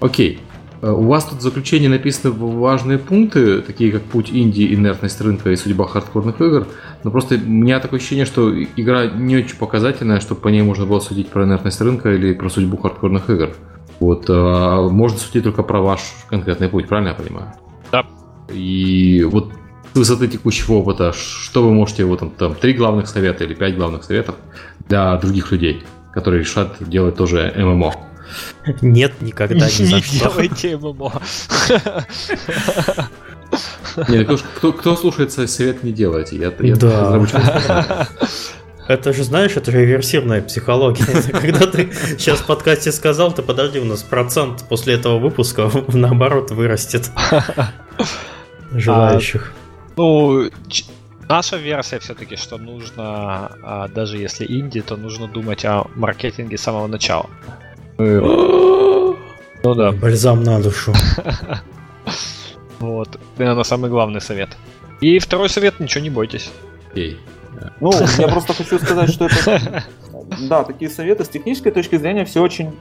окей. А, у вас тут в заключении написаны важные пункты, такие как путь Индии, инертность рынка и судьба хардкорных игр. Но просто у меня такое ощущение, что игра не очень показательная, чтобы по ней можно было судить про инертность рынка или про судьбу хардкорных игр. Вот, а, можно судить только про ваш конкретный путь, правильно я понимаю? Да. И вот с высоты текущего опыта, что вы можете, вот там, там три главных совета или пять главных советов для других людей, которые решат делать тоже ММО? Нет, никогда что. Не делайте ММО. Нет, кто, кто слушается совет, не делайте. Я, я да. Это же, знаешь, это же реверсивная психология. (laughs) Когда ты сейчас в подкасте сказал, ты подожди, у нас процент после этого выпуска (laughs) наоборот вырастет (laughs) желающих. А, ну, наша версия все-таки, что нужно, а, даже если инди, то нужно думать о маркетинге с самого начала. (gasps) ну да. Бальзам на душу. (laughs) Вот. Наверное, самый главный совет. И второй совет, ничего не бойтесь. Эй. Ну, я просто хочу сказать, что это... (laughs) Да, такие советы. С технической точки зрения все очень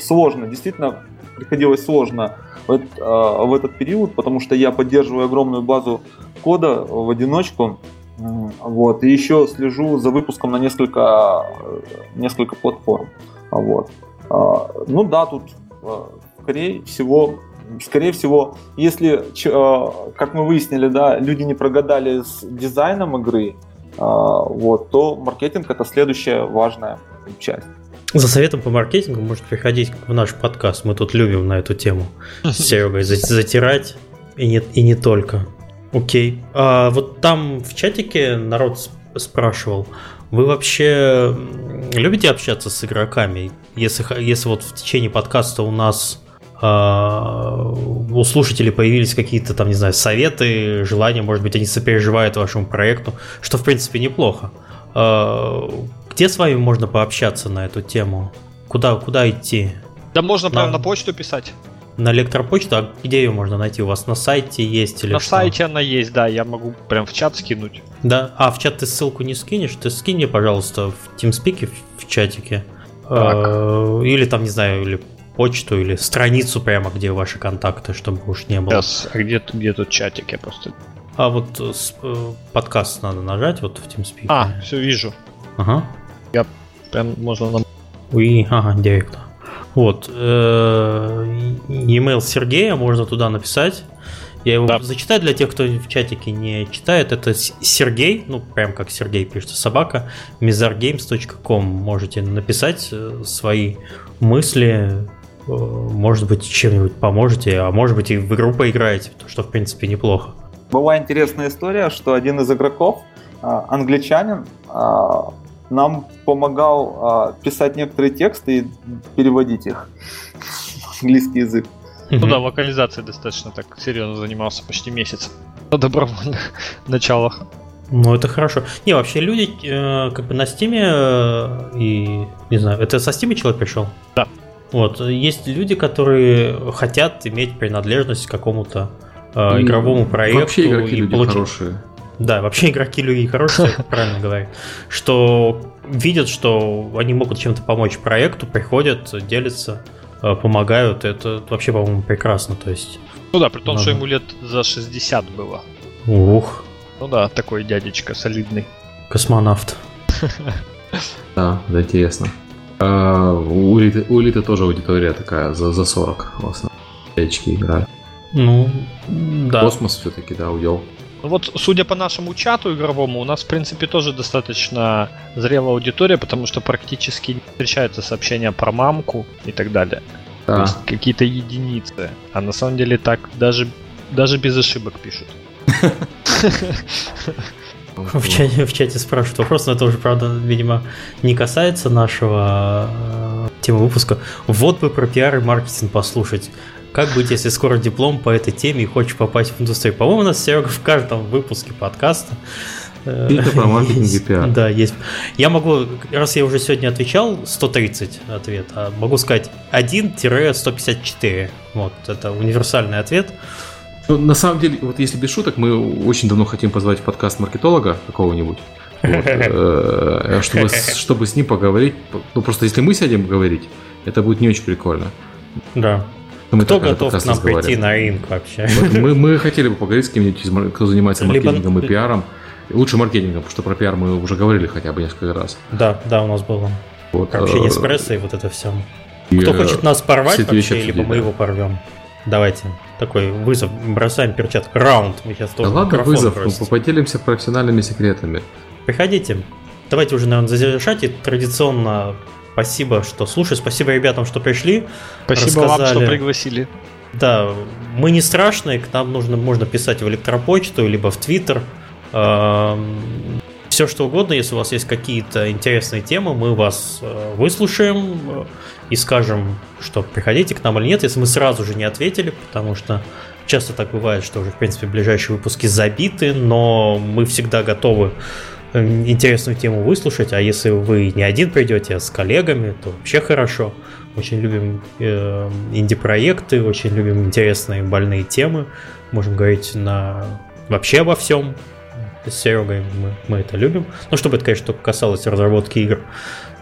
сложно. Действительно, приходилось сложно в, а, в этот период, потому что я поддерживаю огромную базу кода в одиночку. Вот, и еще слежу за выпуском на несколько, несколько платформ. Вот. А, ну да, тут а, скорее всего скорее всего, если, как мы выяснили, да, люди не прогадали с дизайном игры, вот, то маркетинг это следующая важная часть. За советом по маркетингу может приходить в наш подкаст. Мы тут любим на эту тему (laughs) с Серегой затирать и не, и не только. Окей. А вот там в чатике народ спрашивал, вы вообще любите общаться с игроками? Если, если вот в течение подкаста у нас а, у слушателей появились какие-то там, не знаю, советы, желания, может быть, они сопереживают вашему проекту, что в принципе неплохо. Где с вами можно пообщаться на эту тему? Куда, куда идти? Да можно на... прямо на почту писать. На электропочту, а где ее можно найти? У вас на сайте есть или На что? сайте она есть, да, я могу прям в чат скинуть. Да, а в чат ты ссылку не скинешь? Ты скинь пожалуйста, в TeamSpeak в чатике. Так. Или там, не знаю, или почту, или страницу прямо, где ваши контакты, чтобы уж не было. Сейчас, а где, где тут чатик? Я просто... А вот э, подкаст надо нажать вот в TeamSpeak. А, все вижу. Ага. Я прям можно нам... Уи, ага, директор. Вот. Э, e-mail Сергея можно туда написать. Я его да. зачитаю для тех, кто в чатике не читает. Это Сергей, ну, прям как Сергей пишется, собака, mizargames.com. Можете написать э, свои мысли, э, может быть, чем-нибудь поможете, а может быть и в игру поиграете, что, в принципе, неплохо. Была интересная история, что один из игроков, англичанин, нам помогал а, писать некоторые тексты и переводить их в английский язык. Ну да, локализацией достаточно так серьезно занимался почти месяц (laughs) на добровольных (laughs) началах. Ну, это хорошо. Не, вообще люди э, как бы на стиме э, и, не знаю, это со стима человек пришел? Да. Вот, есть люди, которые хотят иметь принадлежность к какому-то э, игровому проекту. Вообще игроки и люди получить... хорошие. Да, вообще игроки люди хорошие, (laughs) правильно говорю. Что видят, что они могут чем-то помочь проекту, приходят, делятся, э, помогают. Это вообще, по-моему, прекрасно. То есть. Ну да, при том, надо... что ему лет за 60 было. Ух. Ну да, такой дядечка солидный. Космонавт. (laughs) Да, да, интересно. А, у, элиты, у элиты тоже аудитория такая за, за 40 в основном. Очки играют. Ну, да. Космос все-таки, да, увел. Ну Вот, судя по нашему чату игровому, у нас, в принципе, тоже достаточно зрелая аудитория, потому что практически не встречаются сообщения про мамку и так далее. То Да. есть какие-то единицы. А на самом деле так даже, даже без ошибок пишут. В чате, в чате спрашивают вопрос, но это уже, правда, видимо, не касается нашего э, темы выпуска. Вот бы про пиар и маркетинг послушать. Как быть, если скоро диплом по этой теме и хочешь попасть в индустрию? По-моему, у нас, Серега, в каждом выпуске подкаста э, Это про маркетинг и есть- пиар. Да, есть. Я могу, раз я уже сегодня отвечал, 130 ответ, а могу сказать 1-154. Вот, это универсальный ответ. Ну, на самом деле, вот если без шуток, мы очень давно хотим позвать в подкаст маркетолога какого-нибудь. Вот, э, чтобы, с- чтобы с ним поговорить. Ну, просто если мы сядем говорить, это будет не очень прикольно. Да. Мы Кто готов к нам прийти на ринг вообще? Мы, мы хотели бы поговорить с кем-нибудь, кто занимается Либо- маркетингом и пиаром. И Лучше маркетингом, потому что про пиар мы уже говорили хотя бы несколько раз. Да, да, у нас было. Вот, Общение э, с прессой, вот это все. и, Кто э, хочет нас порвать вообще, либо мы его порвем. Давайте. Такой вызов. Бросаем перчатку. Раунд. Мы сейчас Да ладно, вызов, ну, бросите. поделимся профессиональными секретами. Приходите. Давайте уже, наверное, завершать. И традиционно спасибо, что слушали. Спасибо ребятам, что пришли. Спасибо вам, что пригласили. Да, мы не страшные, к нам нужно, можно писать в электропочту, либо в Твиттер. Все что угодно, если у вас есть какие-то интересные темы, мы вас э, выслушаем э, и скажем, что приходите к нам или нет, если мы сразу же не ответили, потому что часто так бывает, что уже, в принципе, ближайшие выпуски забиты, но мы всегда готовы интересную тему выслушать, а если вы не один придете, а с коллегами, то вообще хорошо. Очень любим э, инди-проекты, очень любим интересные больные темы. Можем говорить на вообще обо всем. С Серегой мы, мы это любим. Ну, чтобы это, конечно, только касалось разработки игр.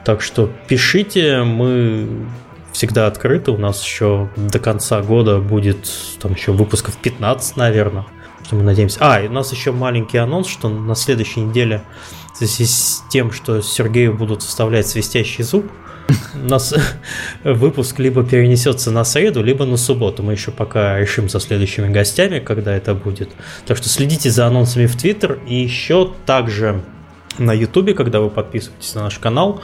Так что пишите, мы всегда открыты. У нас еще до конца года будет там еще выпусков 15, наверное. Что мы надеемся. А, и у нас еще маленький анонс, что на следующей неделе в связи с тем, что Сергею будут вставлять свистящий зуб, у нас (laughs) выпуск либо перенесется на среду, либо на субботу. Мы еще пока решим со следующими гостями, когда это будет. Так что следите за анонсами в Твиттер и еще также на Ютубе, когда вы подписываетесь на наш канал.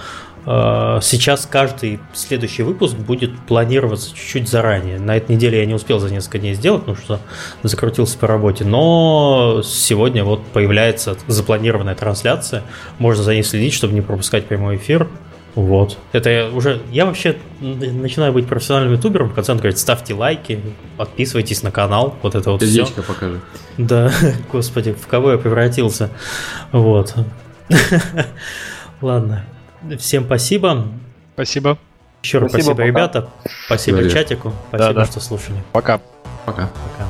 Э, Сейчас каждый следующий выпуск будет планироваться чуть-чуть заранее. На этой неделе я не успел за несколько дней сделать, потому что закрутился по работе. Но сегодня вот появляется запланированная трансляция. Можно за ней следить, чтобы не пропускать прямой эфир. Вот. Это я уже... Я вообще начинаю быть профессиональным ютубером. В конце он говорит, ставьте лайки, подписывайтесь на канал. Вот это вот все. Сердечко покажи. Да, (laughs) господи, в кого я превратился. Вот. (laughs) Ладно. Всем спасибо. Спасибо. Еще раз Спасибо, спасибо, пока. ребята. Спасибо Говори. чатику. Спасибо, Да-да. что слушали. Пока. Пока. Пока.